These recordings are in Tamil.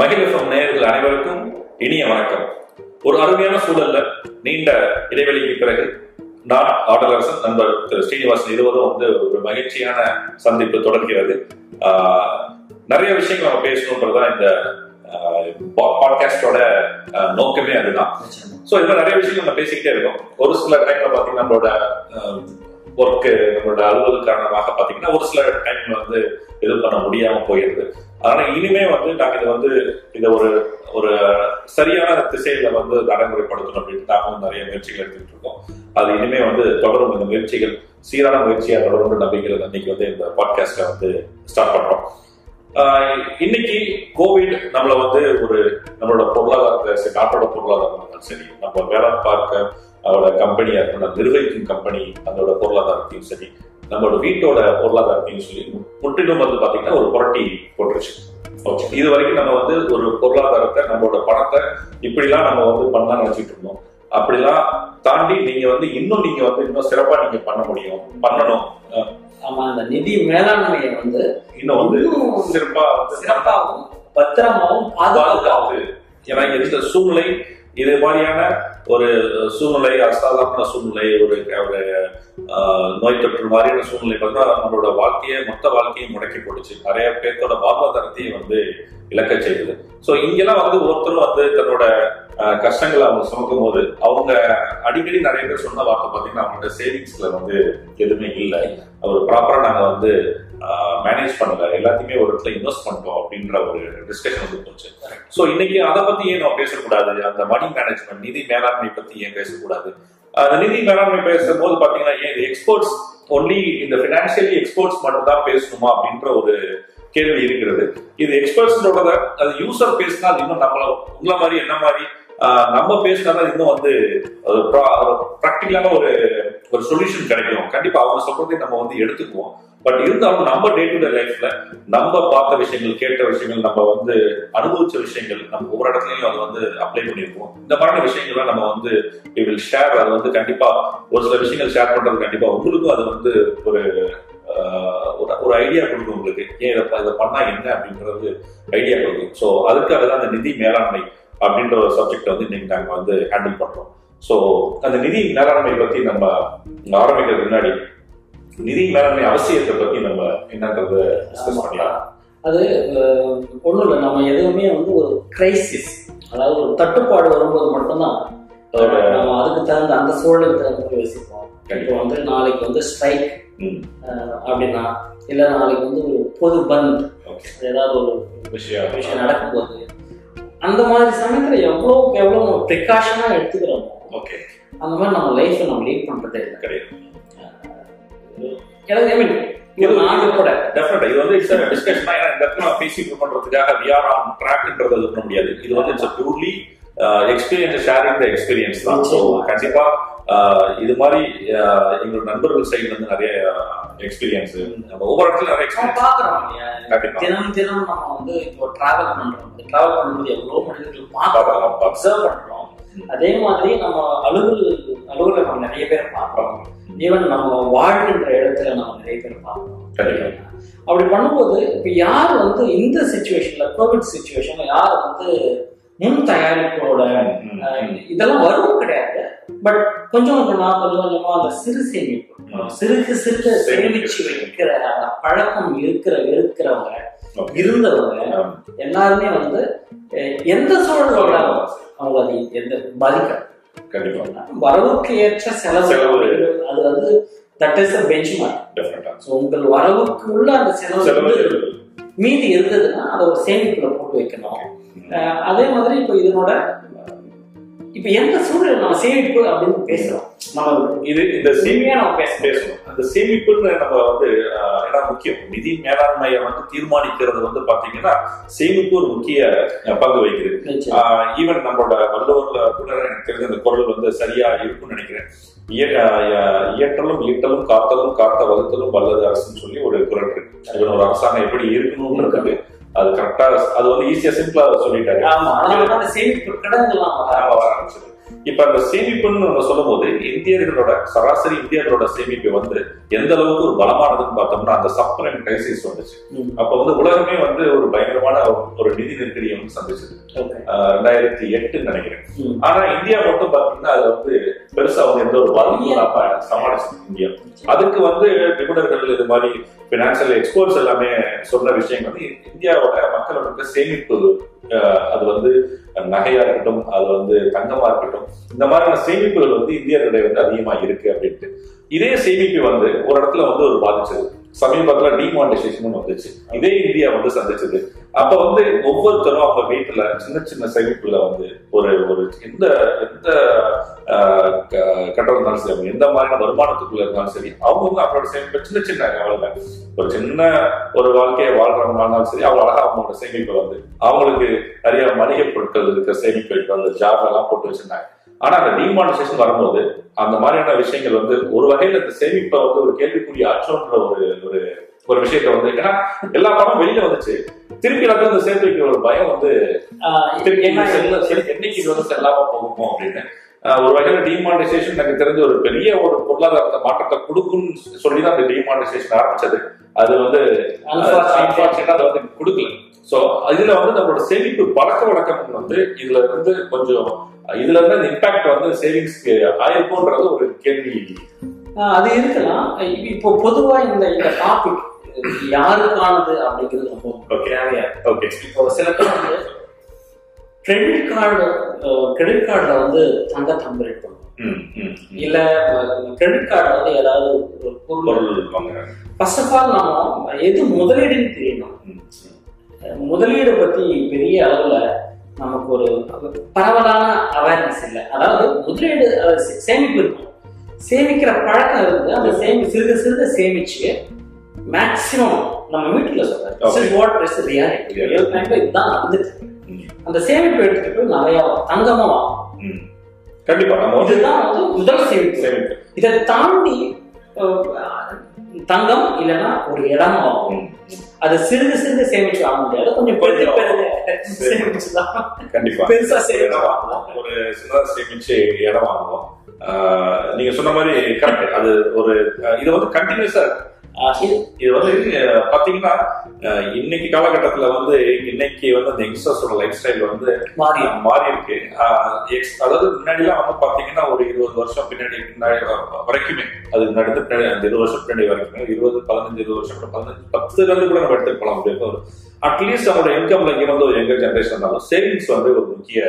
மகிழ்ஃபம் நேயர்கள் அனைவருக்கும் இனிய வணக்கம். ஒரு அருமையான சூழல்ல நீண்ட இடைவெளிக்கு பிறகு நான் ஆடலரசன் நண்பர் திரு ஸ்ரீனிவாசன் இருவரும் வந்து ஒரு மகிழ்ச்சியான சந்திப்பு தொடர்கிறது. நிறைய விஷயங்கள் நம்ம பேசணுன்றதுதான் இந்த பாட்காஸ்டோட நோக்கமே அதுதான். ஸோ மாதிரி நிறைய விஷயங்கள் நம்ம பேசிக்கிட்டே இருக்கோம். ஒரு சில டைம்ல பார்த்தீங்கன்னா நம்மளோட ஒர்க்கு நம்மளோட அலுவல் காரணமாக பார்த்தீங்கன்னா ஒரு சில டைம்ல வந்து இது பண்ண முடியாம போயிடுது அதனால இனிமே வந்து நாங்க இதை வந்து இதை ஒரு ஒரு சரியான திசையில வந்து நடைமுறைப்படுத்தணும் அப்படின்னு நாங்களும் நிறைய முயற்சிகள் எடுத்துட்டு இருக்கோம். அது இனிமே வந்து தொடரும். இந்த முயற்சிகள் சீரான முயற்சியாக தொடரும் நம்பிக்கையில் இன்னைக்கு வந்து இந்த பாட்காஸ்ட வந்து ஸ்டார்ட் பண்றோம். ஆஹ் இன்னைக்கு கோவிட் நம்மள வந்து ஒரு நம்மளோட பொருளாதாரத்தை சரி நாட்டோட பொருளாதாரம் சரி நம்ம வேலை பார்க்க அதோட கம்பெனியா இருக்கணும் நிர்வகிக்கும் கம்பெனி அதோட பொருளாதாரத்தையும் சரி நம்மளோட வீட்டோட பொருளாதாரத்தையும் சொல்லி முற்றிலும் வந்து பாத்தீங்கன்னா ஒரு புரட்டி போட்டுருச்சு. ஓகே இது வரைக்கும் நம்ம வந்து ஒரு பொருளாதாரத்தை நம்மளோட பணத்தை இப்படிலாம் நம்ம வந்து பண்ணலாம்னு நினைச்சிட்டு இருந்தோம். அப்படிலாம் தாண்டி நீங்க வந்து இன்னும் நீங்க வந்து இன்னும் சிறப்பா நீங்க பண்ண முடியும் பண்ணணும். ஆமா அந்த நிதி மேலாண்மையை வந்து இன்னும் வந்து சிறப்பா சிறப்பாகவும் பத்திரமாவும் பாதுகாப்பு ஏன்னா இந்த சூழ்நிலை இது மாதிரியான ஒரு சூழ்நிலை அசாதாரண சூழ்நிலை ஒரு ஒரு, நோய் தொற்று மாதிரியான சூழ்நிலை பார்த்தா நம்மளோட வாழ்க்கையை மொத்த வாழ்க்கையை முடக்கி போடுச்சு நிறைய பேர்த்தோட வாழ்வாதாரத்தையும் வந்து இழக்க செய்யுது. ஸோ இங்கெல்லாம் வந்து ஒருத்தரும் வந்து தன்னோட கஷ்டங்களை அவங்க சுமக்கும் போது அவங்க அடிக்கடி நிறைய பேர் சொன்ன வார்த்தை பார்த்தீங்கன்னா அவங்களோட சேவிங்ஸ்ல வந்து எதுவுமே இல்லை. ஒரு ப்ராப்பரா நாங்கள் வந்து மேனேஜ் பண்ணல எல்லாத்தையுமே ஒரு இடத்துல இன்வெஸ்ட் பண்ணிட்டோம் அப்படின்ற ஒரு டிஸ்கஷன் வந்து போச்சு. ஸோ இன்னைக்கு அதை பத்தி ஏன் நம்ம பேசக்கூடாது? அந்த மணி மேனேஜ்மெண்ட் நிதி மேலாண்மை பத்தி ஏன் பேசக்கூடாது? அந்த நிதி மேலாண்மை பேசும்போது பாத்தீங்கன்னா ஏன் எக்ஸ்போர்ட்ஸ் ஒன்லி இந்த பினான்சியலி எக்ஸ்போர்ட்ஸ் மட்டும் தான் பேசணுமா அப்படின்ற ஒரு கேள்வி இருக்கிறது. இது எக்ஸ்பர்ட்ஸோட அது யூசர் பேசினா அது இன்னும் நம்மள உங்களை மாதிரி என்ன மாதிரி நம்ம பேசினா இன்னும் வந்து ப்ராக்டிக்கலான ஒரு ஒரு சொல்யூஷன் கிடைக்கும். கண்டிப்பா அவங்க சொல்றதை நம்ம வந்து எடுத்துக்குவோம். பட் இருந்தாலும் நம்ம டே டு டே லைஃப்ல நம்ம பார்த்த விஷயங்கள் கேட்ட விஷயங்கள் நம்ம வந்து அனுபவிச்ச விஷயங்கள் நம்ம ஒவ்வொரு இடத்துலையும் அதை வந்து அப்ளை பண்ணியிருக்கோம் இந்த மாதிரியான விஷயங்கள்லாம் நம்ம வந்து வில் ஷேர் அது வந்து கண்டிப்பா ஒரு சில விஷயங்கள் ஷேர் பண்றது கண்டிப்பா உங்களுக்கும் அது வந்து ஒரு ஒரு- ஒரு ஐடியா கொடுக்கும் உங்களுக்கு. ஏன் இதை இதை பண்ணா என்ன அப்படின்றது ஐடியா கொடுக்கும். ஸோ அதுக்காக தான் அந்த நிதி மேலாண்மை அப்படின்ற ஒரு சப்ஜெக்ட் வந்து இன்னைக்கு நாங்கள் வந்து ஹேண்டில் பண்றோம். ஸோ அந்த நிதி மேலாண்மை பத்தி நம்ம ஆரம்பிக்கிறதுக்கு முன்னாடி நிதி மேலாண்மை அவசியத்தை பத்தி நம்ம என்னன்றத டிஸ்கஸ் பண்ணலாம். அது ஒன்றும் இல்லை. நம்ம எதுவுமே வந்து ஒரு கிரைசிஸ் அதாவது ஒரு தட்டுப்பாடு வரும்போது மட்டும்தான் நம்ம அதுக்கு தகுந்த அந்த சூழலுக்கு தகுந்த மாதிரி யோசிப்போம். இப்போ வந்து நாளைக்கு வந்து ஸ்ட்ரைக் அப்படின்னா இல்லை நாளைக்கு வந்து ஒரு பொது பந்த். ஏதாவது ஒரு விஷயம். விஷயம் நடக்கும்போது அந்த மாதிரி சமயத்தில் எவ்வளோக்கு எவ்வளோ நம்ம ப்ரிகாஷனாக எடுத்துக்கிறோமோ ஓகே. அந்த மாதிரி நம்ம லைஃப்பை நம்ம லீட் பண்ணுறதே இல்லை. கிடையாது எனக்கு ஐ மீன் இது நாங்கள் கூட. டெஃபினட்டா இது வந்து இட்ஸ் டிஸ்கஷன் ஏன்னா இந்த இடத்துல நம்ம பேசிட்டு பண்றதுக்காக வி ஆர் ஆன் ட்ராக்ன்றது இது பண்ண முடியாது. இது வந்து it's purely experience sharing the experience தான். ஸோ கண்டிப்பா ஆஹ், இது மாதிரி ஆஹ், எங்களோட நண்பர்கள் சைடு வந்து நிறைய எக்ஸ்பீரியன்ஸ் நம்ம ஒவ்வொரு இடத்துல நிறைய எக்ஸ்பீரியன்ஸ் கண்டிப்பா. தினம் தினம் நம்ம வந்து இப்போ டிராவல் பண்றோம். டிராவல் பண்ணும்போது எவ்வளோ மனிதர்கள் பார்க்கறோம். அப்சர்வ் பண்றோம். அதே மாதிரி நம்ம அலுவல் அலுவலகம் நம்ம நிறைய பேர் பார்க்குறோம் ஈவன் நம்ம வாழ்கின்ற இடத்துல நம்ம நிறைய பேர் பார்க்குறோம். அப்படி பண்ணும்போது இப்போ யார் வந்து இந்த சுச்சுவேஷன்ல கோவிட் சுச்சுவேஷன்ல யார் வந்து முன் தயாரிப்போட. இதெல்லாம் வரவும் கிடையாது பட் கொஞ்சம் கொஞ்சமா கொஞ்சம் கொஞ்சமா அந்த சிறு சேமிப்பு. சிறுக்கு சிறுக சேமிச்சு வைக்கிற அந்த பழக்கம் இருக்கிற இருக்கிறவங்க. இருந்தவங்க. எல்லாருமே வந்து எந்த சூழல் வந்தாலும் அவங்க அது எந்த பாதிக்க கண்டிப்பா. வரவுக்கு ஏற்ற செலவு அது வந்து that is a benchmark so உங்கள் வரவுக்கு உள்ள அந்த செலவு மீதி இருந்ததுன்னா அதை ஒரு சேமிப்புல போட்டு வைக்கணும். அதே மாதிரி இப்போ இதனோட இப்போ எந்த சூழல் நம்ம சேமிப்பு அப்படின்னு பேசுறோம்? நம்ம இது இந்த சேமி சேமியா நம்ம பேசணும் பேசணும் அந்த சேமிப்புன்னு நம்ம வந்து ஏன்னா முக்கியம்? நிதி மேலாண்மையை வந்து தீர்மானிக்கிறது வந்து பாத்தீங்கன்னா சேமிப்பு ஒரு முக்கிய பங்கு வகிக்குது. ஈவன் நம்மளோட வள்ளுவர்ல கூட எனக்கு தெரிஞ்ச அந்த குரல் வந்து சரியா இருக்கும்னு நினைக்கிறேன். இயற்றலும் ஈட்டலும் காத்தலும் காத்த வகுத்தலும் வல்லது அரசுன்னு சொல்லி ஒரு குரல் இருக்கு. அது ஒரு அரசாங்கம் எப்படி இருக்கணும்ன்றது அது கரெக்டா அது வந்து ஈஸியா சிம்பிளா சொல்லிட்டாரு. ஆமா சேமிப்பு வர ஆரம்பிச்சது இப்ப அந்த சேமிப்புன்னு நம்ம சொல்லும்போது இந்தியர்களோட சராசரி இந்தியர்களோட சேமிப்பு வந்து எந்த அளவுக்கு ஒரு பலமானதுன்னு பார்த்தோம்னா அந்த சப்ரைம் கிரைசிஸ் வந்துச்சு. அப்ப வந்து உலகமே வந்து ஒரு பயங்கரமான ஒரு நிதி நெருக்கடியை வந்து சந்திச்சது ரெண்டாயிரத்தி எட்டுன்னு நினைக்கிறேன். ஆனா இந்தியா மட்டும் பாத்தீங்கன்னா அது வந்து பெருசா வந்து எந்த ஒரு இல்லாம சமாளிச்சு இந்தியா. அதுக்கு வந்து நிபுணர்கள் இது மாதிரி பினான்சியல் எக்ஸ்போர்ட்ஸ் எல்லாமே சொன்ன விஷயம் வந்து இந்தியாவோட மக்களோட சேமிப்பு அது வந்து நகையா இருக்கட்டும் அது வந்து தங்கமா இருக்கட்டும் இந்த மாதிரியான சேமிப்புகள் வந்து இந்தியர்களிடையே வந்து அதிகமா இருக்கு அப்படின்ட்டு. இதே சேமிப்பு வந்து ஒரு இடத்துல வந்து ஒரு பாதிச்சது. சமீபத்துல டிமானிட்டைசேஷன் வந்துச்சு. இதே இந்தியா வந்து சந்திச்சது. அப்ப வந்து ஒவ்வொருத்தரும் அவங்க வீட்டுல சின்ன சின்ன சேமிப்புல வந்து ஒரு ஒரு எந்த எந்த ஆஹ், க- கட்டம் இருந்தாலும் சரி எந்த மாதிரியான வருமானத்துக்குள்ள இருந்தாலும் சரி அவங்க அவரோட அவங்களோட சேமிப்பு சின்ன சின்ன லெவலில் ஒரு சின்ன ஒரு வாழ்க்கையை வாழ்றவங்க இருந்தாலும் சரி அவங்க அழகா அவங்களோட சேமிப்பை வந்து அவங்களுக்கு நிறைய மளிகை பொருட்கள் இருக்கிற சேமிப்பு அந்த ஜாப் எல்லாம் போட்டு வச்சிருந்தாங்க. ஆனா அந்த டிமானிசேஷன் வரும்போது அந்த மாதிரியான விஷயங்கள் வந்து ஒரு வகையில இந்த சேமிப்பை வந்து ஒரு கேள்விக்குறி ஆச்சோன்ற ஒரு ஒரு ஒரு விஷயத்த வந்து ஏன்னா எல்லா பணம் வெளியில வந்துச்சு. திருப்பி எல்லாத்தையும் வந்து சேர்த்து வைக்கிற ஒரு பயம் வந்து என்னைக்கு இது வந்து செல்லாம போகுமோ அப்படின்னு. ஒரு வகையில டிமானிசேஷன் எனக்கு தெரிஞ்ச ஒரு பெரிய ஒரு பொருளாதாரத்தை மாற்றத்தை கொடுக்கும்னு சொல்லி தான் அந்த டிமானிசேஷன் ஆரம்பிச்சது. அது வந்து. அன்பார்ச்சுனேட்டா அதை வந்து கொடுக்கல. சோ இதுல வந்து நம்மளோட சேமிப்பு பழக்க வழக்கம் வந்து இதுல இருந்து கொஞ்சம் இதுல இருந்து அந்த இம்பாக்ட் வந்து சேவிங்ஸ்க்கு ஆயிருக்கும்ன்றது ஒரு கேள்வி. அது இருக்கலாம். இப்ப- பொதுவா இந்த இந்த டாபிக் யாருக்கானது அப்படிங்கிறது ரொம்ப. தேவையா? இப்போ சில பேர் வந்து கிரெடிட் கார்டு கிரெடிட் கார்டில் வந்து தங்கத்தை அம்பரேட் பண்ணுவோம். இல்ல கிரெடிட் கார்டு வந்து ஏதாவது ஒரு பொருள் ஃபர்ஸ்ட் ஆஃப் ஆல் நம்ம எது முதலீடுன்னு தெரியணும் முதலீடு பத்தி பெரிய அளவுல நமக்கு ஒரு பரவலான அவேர்னஸ் இல்லை. அதாவது முதலீடு சேமிப்பு இருக்கும். சேமிக்கிற பழக்கம் இருந்து அந்த சேமி சிறுக சிறுக சேமிச்சு மேக்சிமம் நம்ம வீட்டுல. சொல்றேன். இதுதான் நடந்துட்டு அந்த சேமிப்பு எடுத்துட்டு போய் நிறைய தங்கமா வாங்கும். கண்டிப்பா நம்ம இதுதான் வந்து முதல் சேமிப்பு. இதை தாண்டி தங்கம் இல்லைன்னா ஒரு இடம் வாங்கும் ம், ம். அது சிறுக சிறுக சேமிச்சு வாங்க முடியாது. கொஞ்சம் பெருக சேமிச்சுதான். கண்டிப்பா. பெருசா சேமிச்சு வாங்கலாம். ஒரு சின்னதா சேமிச்சு இடம் வாங்குவோம் ஆஹ் நீங்க சொன்ன மாதிரி கரெக்ட் அது ஒரு இது வந்து கண்டினியூஸா இருக்கு இது வந்து பாத்தீங்கன்னா இன்னைக்கு காலகட்டத்துல வந்து இன்னைக்கு வந்து அந்த யங்ஸ்டர்ஸோட லைஃப் ஸ்டைல் வந்து மாறி மாறி இருக்கு. அதாவது முன்னாடி எல்லாம் வந்து பாத்தீங்கன்னா ஒரு இருபது வருஷம் பின்னாடி பின்னாடி வரைக்குமே அது நடந்து பின்னாடி அந்த இருபது வருஷம் பின்னாடி வரைக்குமே இருபது பதினஞ்சு இருபது வருஷம் பதினஞ்சு பத்துல இருந்து கூட நம்ம எடுத்துட்டு போலாம் முடியும் ஒரு அட்லீஸ்ட் அவங்களோட இன்கம்ல வந்து ஒரு யங்கர் ஜென்ரேஷன் இருந்தாலும் சேவிங்ஸ் வந்து ஒரு முக்கிய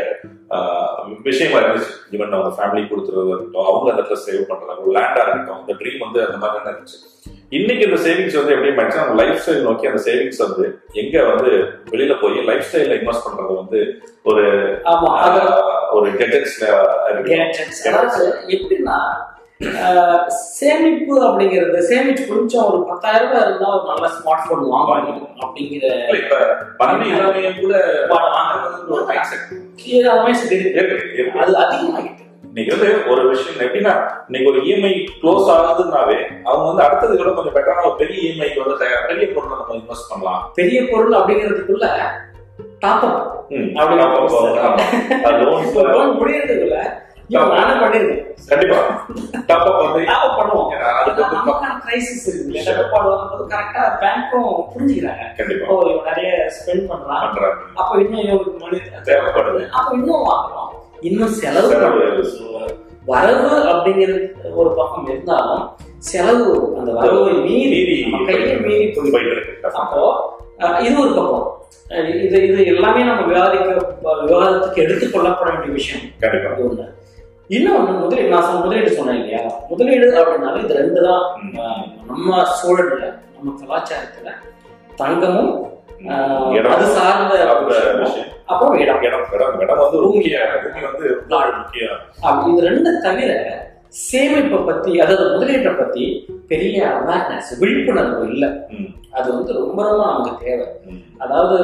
விஷயமா இருந்துச்சு. ஈவன் அவங்க ஃபேமிலி கொடுத்துறது இருக்கட்டும் அவங்க அந்த இடத்துல சேவ் பண்றது லேண்டா இருக்கட்டும் அந்த ட்ரீம் வந்து அந்த மாதிரி இருந்துச்சு. இன்னைக்கு இந்த சேவிங்ஸ் வந்து எப்படி மாறிச்சு அவங்க லைஃப் ஸ்டைல் நோக்கி அந்த சேவிங்ஸ் வந்து எங்க வந்து வெளியில போய் லைஃப் ஸ்டைல்ல இன்வெஸ்ட் பண்றது வந்து ஒரு ஒரு. அதாவது எப்படின்னா சேமிப்பு அப்படிங்கிறது சேமிச்சு கொஞ்சம் ஒரு பத்தாயிரம் ரூபாய் இருந்தா ஒரு நல்ல ஸ்மார்ட் போன் வாங்கணும் அப்படிங்கிற இப்ப மனைவி இல்லாமையும் கூட வாங்குறது ஒரு எல்லாமே. இருக்கு, இருக்கு. அது அதிகமாகிட்டு இன்னைக்கு வந்து ஒரு விஷயம் எப்படின்னா இன்னைக்கு ஒரு இஎம்ஐ க்ளோஸ் ஆகுதுன்னாவே அவங்க வந்து அடுத்தது கூட கொஞ்சம் பெட்டரான ஒரு பெரிய இஎம்ஐக்கு வந்து தயார் பெரிய பொருளை நம்ம இன்வெஸ்ட் பண்ணலாம். பெரிய பொருள் அப்படிங்கிறதுக்குள்ள டாப் அப் லோன் முடியறதுக்குள்ள நானே பண்ணிருக்கேன் கண்டிப்பா. டாப் அப் வந்து டாப் அப் பண்ணுவோம் அதுக்கு வந்து நமக்கான கிரைசிஸ் இருக்கு வரும்போது கரெக்டா பேங்க்கும் புரிஞ்சுக்கிறாங்க. கண்டிப்பா. நிறைய ஸ்பெண்ட் பண்றான் அப்ப இன்னும் இவனுக்கு மணி தேவைப்படுது. அப்ப இன்னும் வாங்குறோம். இன்னும் செலவு. வரவு அப்படிங்கிறது ஒரு பக்கம் இருந்தாலும் செலவு அந்த வரவை மீறி கையை மீறி அப்போ இது ஒரு பக்கம். இது இது எல்லாமே நம்ம விவாதிக்க விவாதத்துக்கு எடுத்துக்கொள்ளப்பட வேண்டிய விஷயம். ஒண்ணு. இன்னொன்னு முதலீடு நான் சொன்ன முதலீடு சொன்னேன் இல்லையா? முதலீடு அப்படின்னாலும் இது ரெண்டு தான். நம்ம சூழல்ல நம்ம கலாச்சாரத்துல தங்கமும். அது சார்ந்த. அப்புறம் இடம். இடம் இடம் இடம். வந்து முக்கிய பூமி வந்து ரொம்ப முக்கிய அப்படி இது ரெண்டு தவிர சேமிப்பை பத்தி அதாவது முதலீட்டை பத்தி பெரிய அவேர்னஸ் விழிப்புணர்வு இல்லை. அது வந்து ரொம்ப ரொம்ப நமக்கு தேவை. அதாவது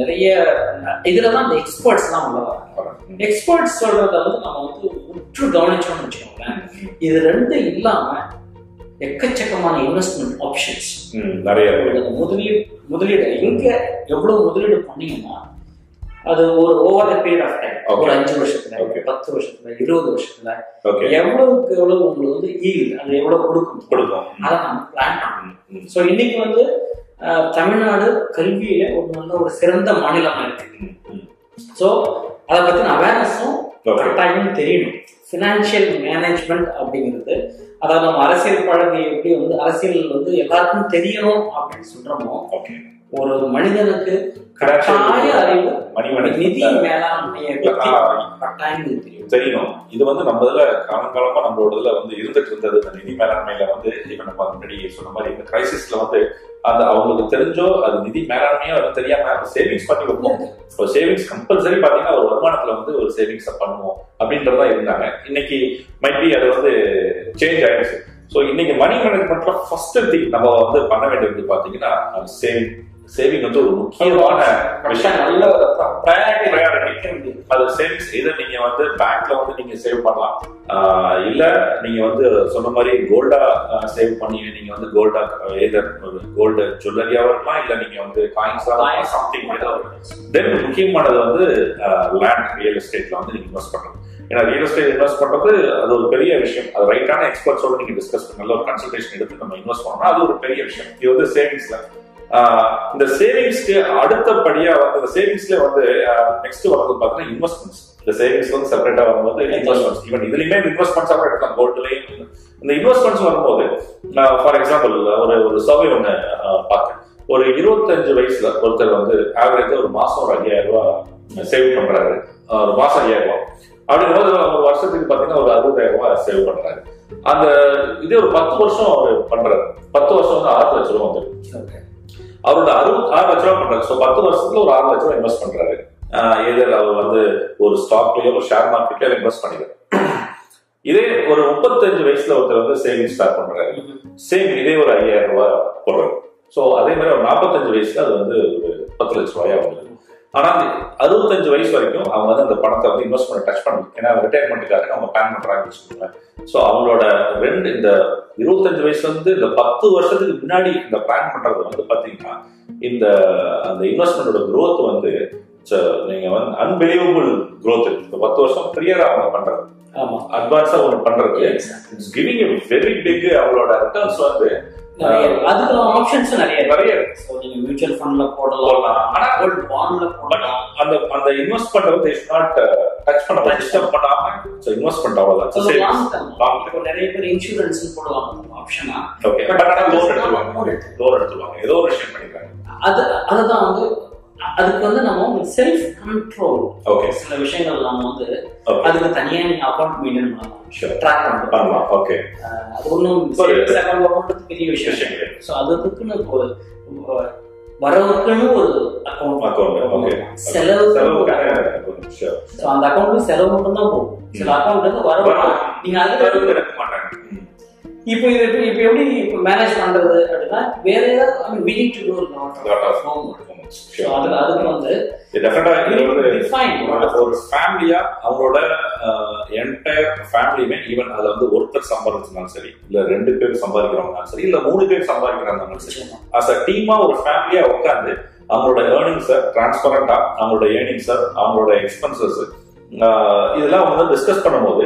நிறைய இதுலதான் இந்த எக்ஸ்பர்ட்ஸ் தான் உள்ள வராங்க. எக்ஸ்பர்ட்ஸ் சொல்றத வந்து நம்ம வந்து உற்று கவனிச்சோம்னு வச்சுக்கோங்களேன். இது ரெண்டு இல்லாம எக்கச்சக்கமான இன்வெஸ்ட்மெண்ட் ஆப்ஷன்ஸ் நிறைய. முதலீடு முதலீடு. எங்க எவ்வளவு முதலீடு பண்ணீங்கன்னா அது ஒரு over the period of time. ஒரு அஞ்சு வருஷத்துல. பத்து வருஷத்துல இருபது வருஷத்துல. எவ்வளவுக்கு எவ்வளவு உங்களுக்கு வந்து ஈல்டு அது எவ்வளவு கொடுக்கும்? கொடுக்கும். அதை நம்ம பிளான் பண்ணணும். ஸோ இன்னைக்கு வந்து தமிழ்நாடு கல்வியில ஒரு நல்ல ஒரு சிறந்த மாநிலமா இருக்கு. ஸோ அதை பத்தின அவேர்னஸும். கட்டாயம் தெரியணும். ஃபினான்ஷியல் மேனேஜ்மெண்ட் அப்படிங்கிறது அதாவது நம்ம அரசியல் பழகி எப்படி வந்து அரசியல் வந்து எல்லாருக்கும் தெரியணும் அப்படின்னு சொல்றோமோ ஒரு மனிதனுக்கு கட்டாய அறிவு நிதி மேலாண்மையை பத்தி கட்டாயம் தெரியும் தெரியணும் இது வந்து நம்ம இதுல காலங்காலமா நம்மளோட இதுல வந்து இருந்துட்டு இருந்தது. இந்த நிதி மேலாண்மையில வந்து இப்ப நம்ம முன்னாடி சொன்ன மாதிரி இந்த கிரைசிஸ்ல வந்து அந்த அவங்களுக்கு தெரிஞ்சோ அது நிதி மேலாண்மையோ அது தெரியாம சேவிங்ஸ் பண்ணி வைப்போம். இப்போ சேவிங்ஸ் கம்பல்சரி பாத்தீங்கன்னா ஒரு வருமானத்துல வந்து ஒரு சேவிங்ஸ் பண்ணுவோம் அப்படின்றதா இருந்தாங்க. இன்னைக்கு மைபி அது வந்து சேஞ்ச் ஆயிடுச்சு. ஸோ இன்னைக்கு மணி மேனேஜ்மெண்ட்ல ஃபர்ஸ்ட் திங் நம்ம வந்து பண்ண வேண்டியது பாத்தீங்கன்னா சேவிங் சேவிங் வந்து ஒரு முக்கியமான விஷயம் நல்ல ப்ரையாரிட்டி Priority. அது சேவிங்ஸ் இதை நீங்க வந்து பேங்க்ல வந்து நீங்க சேவ் பண்ணலாம். இல்ல நீங்க வந்து சொன்ன மாதிரி கோல்டா சேவ் பண்ணி நீங்க வந்து கோல்டா ஒரு கோல்டு ஜுவல்லரியாவும் இருக்கலாம் இல்ல நீங்க வந்து காயின்ஸா சம்திங் தென் முக்கியமானது வந்து லேண்ட் ரியல் எஸ்டேட்ல வந்து நீங்க இன்வெஸ்ட் பண்ணணும் ஏன்னா ரியல் எஸ்டேட் இன்வெஸ்ட் பண்றது அது ஒரு பெரிய விஷயம். அது ரைட்டான எக்ஸ்பர்ட்ஸோட நீங்க டிஸ்கஸ் பண்ணி நல்ல ஒரு கன்சல்டேஷன் எடுத்து நம்ம இன்வெஸ்ட் பண்ணோம்னா அது ஒரு பெரிய விஷயம். இது வந்து சேவிங்ஸ்ல இந்த சேவிங்ஸ்க்கு அடுத்தபடியா வந்து இந்த சேவிங்ஸ்ல வந்து நெக்ஸ்ட் வரது பார்த்தீங்கன்னா இன்வெஸ்ட்மெண்ட்ஸ் இந்த சேவிங்ஸ் வந்து செப்பரேட்டா வரும்போது இன்வெஸ்ட்மெண்ட்ஸ் ஈவன் இதுலயுமே இன்வெஸ்ட்மெண்ட்ஸா கூட எடுக்கலாம் கோல்ட்லயும் இந்த இன்வெஸ்ட்மெண்ட்ஸ் வரும்போது ஃபார் எக்ஸாம்பிள் ஒரு ஒரு சர்வே ஒன்று பார்த்தேன். ஒரு இருபத்தஞ்சு வயசுல ஒருத்தர் வந்து ஆவரேஜா ஒரு மாசம் ஒரு ஐயாயிரம் ரூபாய் சேவ் பண்றாரு. ஒரு மாசம் ஐயாயிரம் ரூபாய் அப்படிங்கும்போது ஒரு வருஷத்துக்கு பாத்தீங்கன்னா ஒரு அறுபதாயிரம் ரூபாய் சேவ் பண்றாரு. அந்த இதே ஒரு பத்து வருஷம் அவர் பண்றாரு. பத்து வருஷம் வந்து ஆறு லட்சம் ரூபாய் வந்து அவரோட அறுபது ஆறு லட்ச ரூபா பண்றாரு. ஸோ பத்து வருஷத்துல ஒரு ஆறு லட்ச ரூபா இன்வெஸ்ட் பண்றாரு. எதிர் அவர் வந்து ஒரு ஸ்டாக்லயோ ஒரு ஷேர் மார்க்கெட்லயோ இன்வெஸ்ட் பண்ணிடுறாரு இதே ஒரு முப்பத்தஞ்சு வயசுல ஒருத்தர் வந்து சேவிங் ஸ்டார்ட் பண்றாரு. சேம் இதே ஒரு ஐயாயிரம் ரூபாய் போடுறாரு. ஸோ அதே மாதிரி ஒரு நாற்பத்தஞ்சு வயசுல அது வந்து ஒரு பத்து லட்ச ரூபாயா வந்துடும் ஆனா அந்த அறுபத்தஞ்சு வயசு வரைக்கும் அவங்க வந்து அந்த பணத்தை வந்து இன்வெஸ்ட் பண்ண டச் பண்ணணும் ஏன்னா ரிட்டையர்மெண்ட்டுக்காக அவங்க பிளான் பண்றாங்கன்னு வச்சுக்கோங்களேன். ஸோ அவங்களோட ரெண்டு இந்த இருபத்தஞ்சு வயசுல இருந்து இந்த பத்து வருஷத்துக்கு முன்னாடி இந்த பிளான் பண்றது வந்து பாத்தீங்கன்னா இந்த அந்த இன்வெஸ்ட்மெண்டோட growth வந்து நீங்க வந்து அன்பிலீவபிள் growth. இந்த பத்து வருஷம் கிளியரா அவங்க பண்றது. ஆமா. அட்வான்ஸா ஒன்று பண்றது. கிவிங் வெரி பிக் அவங்களோட ரிட்டர்ன்ஸ் வந்து. அதுக்கு ஆப்ஷன்ஸ் நிறைய நிறைய. ஸோ நீங்க மியூச்சுவல் ஃபண்ட்ல போடலாம். போடலாம். ஆனா கோல்ட் பாண்ட்ல போடலாம். அந்த அந்த இன்வெஸ்ட் பண்றது இஸ் நாட் டச் பண்ண டிஸ்டர்ப் பண்ணாம இன்வெஸ்ட் பண்ற அவ்வளவுதான். நிறைய பேர் இன்சூரன்ஸ் போடுவாங்க. ஆப்ஷனா ஓகே பட் ஆனா லோன் எடுத்துருவாங்க. லோன் எடுத்துருவாங்க. ஏதோ ஒரு விஷயம் அது அதுதான் வந்து அதுக்கு வந்து நம்ம செல்ஃப் கண்ட்ரோல் ஓகே சில விஷயங்கள் நம்ம வந்து அதுக்கு தனியா நீங்க அக்கௌண்ட் மெயின்டைன் பண்ணலாம். ட்ராக் பண்ணலாம். ஓகே அது ஒன்றும் ஒரு- சேவிங்ஸ் அக்கௌண்ட் அக்கௌண்ட் பெரிய விஷயம். ஸோ அதுக்குன்னு ஒரு ஒரு வரவுக்குன்னு ஒரு account account okay sure. So அந்த அக்கௌண்ட் செலவு மட்டும் தான் போகும். சில அக்கௌண்ட் வந்து வரவு. நீங்க செலவு எடுக்க மாட்டாங்க. இப்போ இது இப்போ எப்படி இப்போ மேனேஜ் பண்றது அப்படின்னா வேற ஏதாவது I mean winning to do Lot of homework so Sure. அதுக்கு வந்து ஒரு ஃபேமிலியா அவங்களோட என்டையர் ஃபேமிலியுமே ஈவன் அதுல வந்து ஒருத்தர் சம்பாதிச்சிருந்தாலும் சரி இல்ல ரெண்டு பேர் சம்பாதிக்கிறவங்கனாலும் சரி இல்ல மூணு பேர் சம்பாதிக்கிறாங்கனாலும் சரி அஸ் அ டீமா ஒரு ஃபேமிலியா உட்காந்து அவங்களோட ஏர்னிங்ஸை டிரான்ஸ்பரண்டா அவங்களோட ஏர்னிங்ஸை அவங்களோட எக்ஸ்பென்சஸ் இதெல்லாம் வந்து டிஸ்கஸ் பண்ணும்போது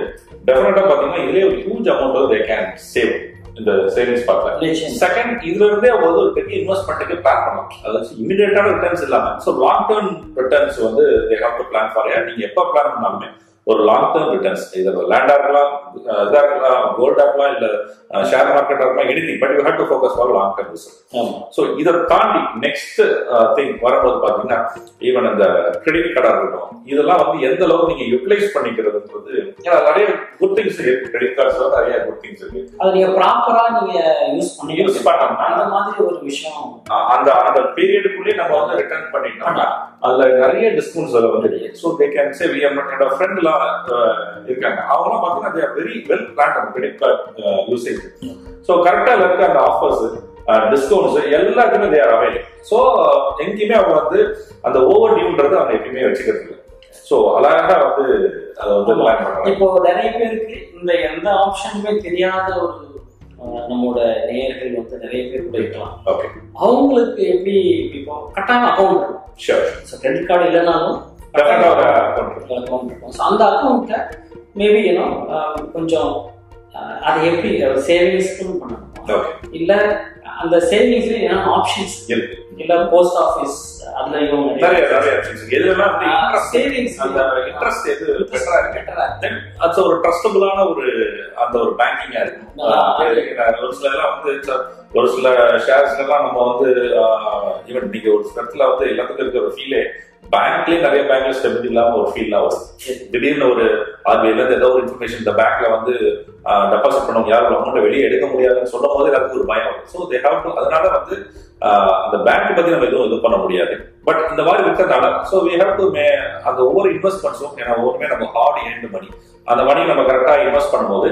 டெஃபினட்டா பாத்தீங்கன்னா இதுலயே ஒரு huge amount they can save இந்த சேவிங்ஸ் பார்க்கல செகண்ட் இதுல இருந்தே ஒரு பெரிய இன்வெஸ்ட்மெண்ட்டுக்கு பிளான் பண்ணலாம் அதாவது இமிடியேட்டான ரிட்டர்ன்ஸ் இல்லாம. ஸோ லாங் டேர்ம் ரிட்டர்ன்ஸ் வந்து they have to plan for நீங்க எப்போ பிளான் பண்ணாலுமே ஒரு லாங் டேர்ம் ரிட்டர்ன்ஸ் இது லேண்டா இருக்கலாம் இதா இருக்கலாம் கோல்டா இருக்கலாம் இல்ல ஷேர் மார்க்கெட்டா இருக்கலாம் any but you have to focus for long term result so இதை தாண்டி நெக்ஸ்ட் திங் வரும்போது பாத்தீங்கன்னா ஈவன் அந்த கிரெடிட் கார்டா இருக்கட்டும் இதெல்லாம் வந்து எந்த அளவுக்கு நீங்க யூட்டிலைஸ் பண்ணிக்கிறதுன்றது ஏன்னா நிறைய குட் திங்ஸ் இருக்கு. கிரெடிட் கார்ட்ஸ்ல நிறைய குட் திங்ஸ் இருக்கு. அது நீங்க ப்ராப்பரா நீங்க யூஸ் பண்ணி யூஸ் பண்ணோம்னா அந்த மாதிரி ஒரு விஷயம். அந்த அந்த பீரியடுக்குள்ளே நம்ம வந்து ரிட்டர்ன் பண்ணிட்டோம்னா அதுல நிறைய டிஸ்கவுண்ட்ஸ் அதுல வந்து so they can say we என்னோட ஃப்ரெண்ட் எல்லாம் இருக்காங்க. அவங்களாம் பார்த்தீங்கன்னா வெரி வெல் பிளான் அந்த கிரெடிட் கார்டு யூசேஜ் ஸோ கரெக்டா இருக்க அந்த ஆஃபர்ஸ் டிஸ்கவுண்ட்ஸ் எல்லாத்துக்குமே தே ஆர் அவைல் ஸோ எங்கேயுமே அவங்க வந்து அந்த ஓவர் டியூன்றது அவங்க எப்பயுமே வச்சுக்கிறது இல்லை ஸோ அழகா வந்து அதை வந்து இப்போ நிறைய பேருக்கு இந்த எந்த ஆப்ஷனுமே தெரியாத ஒரு அஹ், நம்மளோட நேயர்கள் வந்து நிறைய பேர் கூட இருக்கலாம். அவங்களுக்கு எப்படி இப்போ கட்டாயம் account sure so credit card இல்லைனாலும் அக்கௌண்ட் இருக்கும் ஸோ அந்த அக்கௌண்ட்டை மேபி ஏன்னோ கொஞ்சம் அதை எப்படி சேவிங்ஸ்க்கும் பண்ணணும். இல்ல அந்த சேவிங்ஸ்ல என்ன ஆப்ஷன்ஸ் இருக்கு. இல்ல போஸ்ட் ஆஃபீஸ் அதுலயும் நிறைய நிறைய things. எதுலலாம் வந்து interest சேவிங்ஸ் அந்த இன்ட்ரெஸ்ட் எது பெட்டரா இருக்கு தென் அது ஒரு ட்ரஸ்டபுளான ஒரு அந்த ஒரு பேங்கிங்கா. அஹ் ஒரு சில இதெல்லாம் வந்து ஒரு சில ஷேர்ஸ்ல எல்லாம் நம்ம வந்து ஈவன் நீங்க ஒரு சில இடத்துல வந்து எல்லாத்துக்கும் இருக்கிற ஒரு ஃபீலே பேங்க்லயே நிறைய பேங்க்ல ஸ்டெபிலிட்டி இல்லாம ஒரு ஃபீல்லாம் வரும். திடீர்னு ஒரு ஆர்பிஐல இருந்து ஏதோ ஒரு இன்ஃபர்மேஷன் இந்த பேங்க்ல வந்து டெபாசிட் பண்ணவங்க யாரும் அமௌண்ட் வெளியே எடுக்க முடியாதுன்னு சொல்லும் போது எல்லாத்துக்கும் ஒரு பயம் வரும். ஸோ தே ஹாவ் டு அதனால வந்து அந்த பேங்க் பத்தி நம்ம எதுவும் இது பண்ண முடியாது. பட் இந்த மாதிரி இருக்கிறதுனால so we have to may அந்த ஒவ்வொரு இன்வெஸ்ட்மெண்ட்ஸும் ஏன்னா ஒவ்வொருமே நம்ம ஹார்ட் எண்ட் மணி அந்த மணி நம்ம கரெக்டா இன்வெஸ்ட் பண்ணும்போது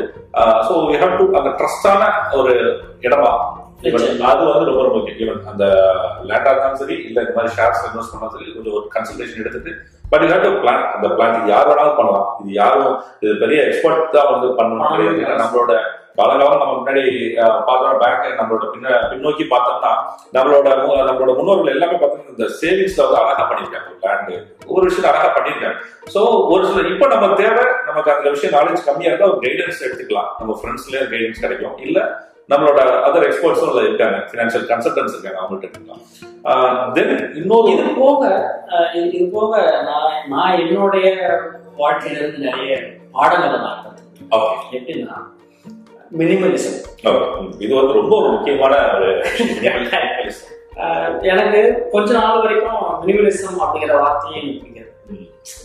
ஸோ வி ஹாவ் டு அந்த ட்ரஸ்டான ஒரு இடமா அது வந்து ரொம்ப ரொம்ப முக்கியம். ஈவன் அந்த லேண்டா இருந்தாலும் சரி இல்ல இந்த மாதிரி ஷேர்ஸ் இன்வெஸ்ட் பண்ணாலும் சரி கொஞ்சம் ஒரு கன்சல்டேஷன் எடுத்துட்டு but you have to plan அந்த பிளான் இது யார் வேணாலும் பண்ணலாம். இது யாரும் இது பெரிய எக்ஸ்பர்ட் தான் வந்து பண்ணணும் கிடையாது. ஏன்னா நம்மளோட காலகாலம் நம்ம முன்னாடி பார்த்தோம் பேங்க் நம்மளோட பின்ன பின்னோக்கி பார்த்தோம்னா நம்மளோட நம்மளோட முன்னோர்கள் எல்லாமே பார்த்தீங்கன்னா இந்த சேவிங்ஸ்ல வந்து அழகா பண்ணிருக்காங்க லேண்டு ஒரு விஷயம் அழகா பண்ணிருக்காங்க சோ ஒரு சில இப்போ நம்ம தேவை நமக்கு அந்த விஷயம் நாலேஜ் கம்மியா இருந்தா ஒரு கைடன்ஸ் எடுத்துக்கலாம். நம்ம ஃப்ரெண்ட்ஸ்லயே கைடன்ஸ் கிடைக்கும். இல்ல நம்மளோட அதர் எக்ஸ்பர்ட்ஸும் அதுல இருக்காங்க. ஃபினான்ஷியல் கன்சல்டன்ஸ் இருக்காங்க அவங்கள்ட்ட எடுத்துக்கலாம் தென் இன்னொரு இது போக இது போக நான் நான் என்னுடைய வாழ்க்கையில இருந்து நிறைய பாடங்களை நான். ஓகே எப்படின்னா மினிமலிசம் இது வந்து ரொம்ப ஒரு முக்கியமான ஒரு எனக்கு கொஞ்ச நாள் வரைக்கும் மினிமலிசம் அப்படிங்கிற வார்த்தையே எனக்கு பிடிக்காது.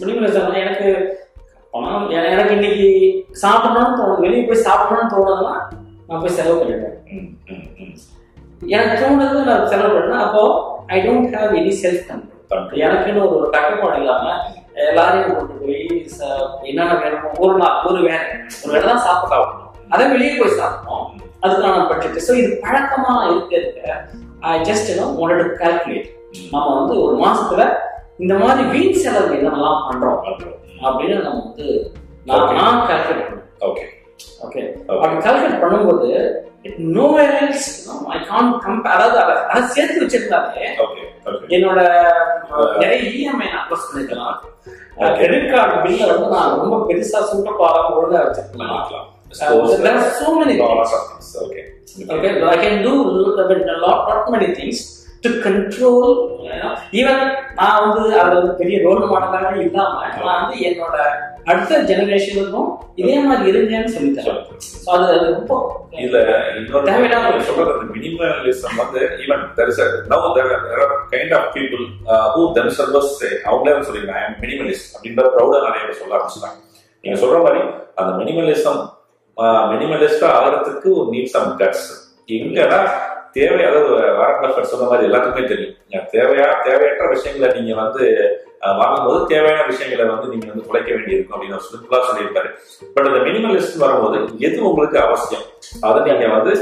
மினிமலிசம் எனக்கு எனக்கு இன்னைக்கு சாப்பிடணும்னு தோணும் வெளியே போய் சாப்பிடணும்னு தோணுதுன்னா நான் போய் செலவு பண்ணிடுவேன் ம், ம், ம். எனக்கு தோணுது நான் செலவு பண்ணேன் அப்போ I don't have any self control எனக்குன்னு ஒரு கட்டுப்பாடு இல்லாம எல்லாரையும் கொண்டு போய் ச- என்னென்ன வேணுமோ ஒரு நாள் ஒரு வேலை ஒரு வேலை தான் சாப்பிட சாப்பிடணும். அதை வெளியே போய் சாப்பிடணும். அதுக்கான பட்ஜெட் ஸோ இது பழக்கமா இருக்க இருக்க ஐ ஜஸ்ட் உன்னோட கால்குலேட் நம்ம வந்து ஒரு மாசத்துல இந்த மாதிரி வீண் செலவு என்னெல்லாம் பண்றோம்? அப்படின்னு நம்ம வந்து நான். நான் கால்குலேட் பண்ணுவேன் ஓகே ஓகே Okay. அப்படி கால்குலேட் பண்ணும்போது no else I can compare அதாவது அதை சேர்த்து வச்சிருந்தாலே ஓகே ஓகே என்னோட அஹ், நிறைய இஎம்ஐ நான் அப்ரோச் பண்ணிக்கலாம். Okay. கிரெடிட் கார்டு பில்ல வந்து நான் ரொம்ப பெருசா சுட்ட பாடம் ஒழுங்கா வச்சிருக்கலாம் Uh, there are so many things. Okay Okay, I can do a lot, lot many things to control. You know, even நான் வந்து அது பெரிய ரோல் மாடலாக இல்லாம நான் வந்து என்னோட அடுத்த ஜெனரேஷனுக்கும் இதே மாதிரி இருங்கன்னு சொல்லி தரேன் அது அது ரொம்ப இதுல இன்னொரு சொல்றது அந்த மினிமலிசம் வந்து even there is now there are kind of people who themselves அவங்களே வந்து சொல்லிருக்காங்க ஐ அம் மினிமலிஸ்ட் அப்படின்ற ப்ரௌடா நிறைய பேர் சொல்ல ஆரம்பிச்சிட்டாங்க. நீங்க சொல்ற மாதிரி அந்த மினிமலிசம் மினிமலிஸ்டா ஆகிறதுக்கு ஒரு நீட் சம் கட்ஸ் எங்கன்னா தேவை அதாவது வாரண்ட் சொன்ன மாதிரி எல்லாத்துக்குமே தெரியும். தேவையா தேவையற்ற விஷயங்களை நீங்க வந்து வாங்கும்போது தேவையான விஷயங்களை வந்து நீங்க வந்து குறைக்க வேண்டியிருக்கும் அப்படின்னு ஒரு சிம்பிளா சொல்லியிருப்பாரு. பட் அந்த மினிமலிஸ்ட் வரும்போது எது உங்களுக்கு அவசியம்? அதை நீங்க வந்து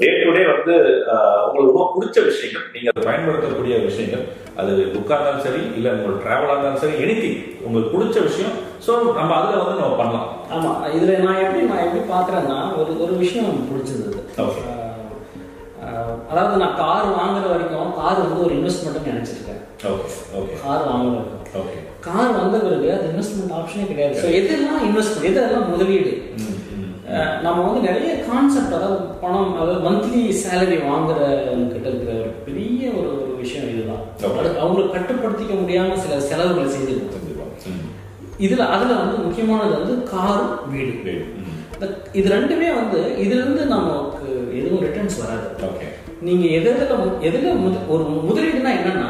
டே டு டே வந்து உங்களுக்கு ரொம்ப பிடிச்ச விஷயங்கள் நீங்க அதை பயன்படுத்தக்கூடிய விஷயங்கள் அது புக்கா இருந்தாலும் சரி இல்ல உங்களுக்கு டிராவலா இருந்தாலும் சரி எனிதிங் உங்களுக்கு பிடிச்ச விஷயம் ஸோ நம்ம அதுல வந்து நம்ம பண்ணலாம். ஆமா இதுல நான் எப்படி நான் எப்படி பாக்குறேன்னா ஒரு ஒரு விஷயம் Okay. அஹ், அதாவது நான் கார் வாங்குற வரைக்கும் கார் வந்து ஒரு இன்வெஸ்ட்மெண்ட்னு நினைச்சிருக்கேன். கார் வாங்குற வரைக்கும். ஓகே கார் வந்த பிறகு அது இன்வெஸ்ட்மெண்ட் ஆப்ஷனே கிடையாது. ஸோ எதெல்லாம் இன்வெஸ்ட்மெண்ட் எதெல்லாம் முதலீடு? நம்ம வந்து நிறைய கான்செப்ட் அதாவது பணம் அதாவது மந்த்லி சேலரி வாங்குற கிட்ட இருக்கிற ஒரு பெரிய ஒரு ஒரு விஷயம் இதுதான். அவங்களுக்கு கட்டுப்படுத்திக்க முடியாம சில செலவுகளை செஞ்சிருக்கோம் இதுல அதுல வந்து முக்கியமானது வந்து கார் வீடு. இது ரெண்டுமே வந்து இதுல இருந்து நமக்கு எதுவும் ரிட்டர்ன்ஸ் வராது. ஓகே நீங்க எதுல எதுல ஒரு முதலீடுனா என்னன்னா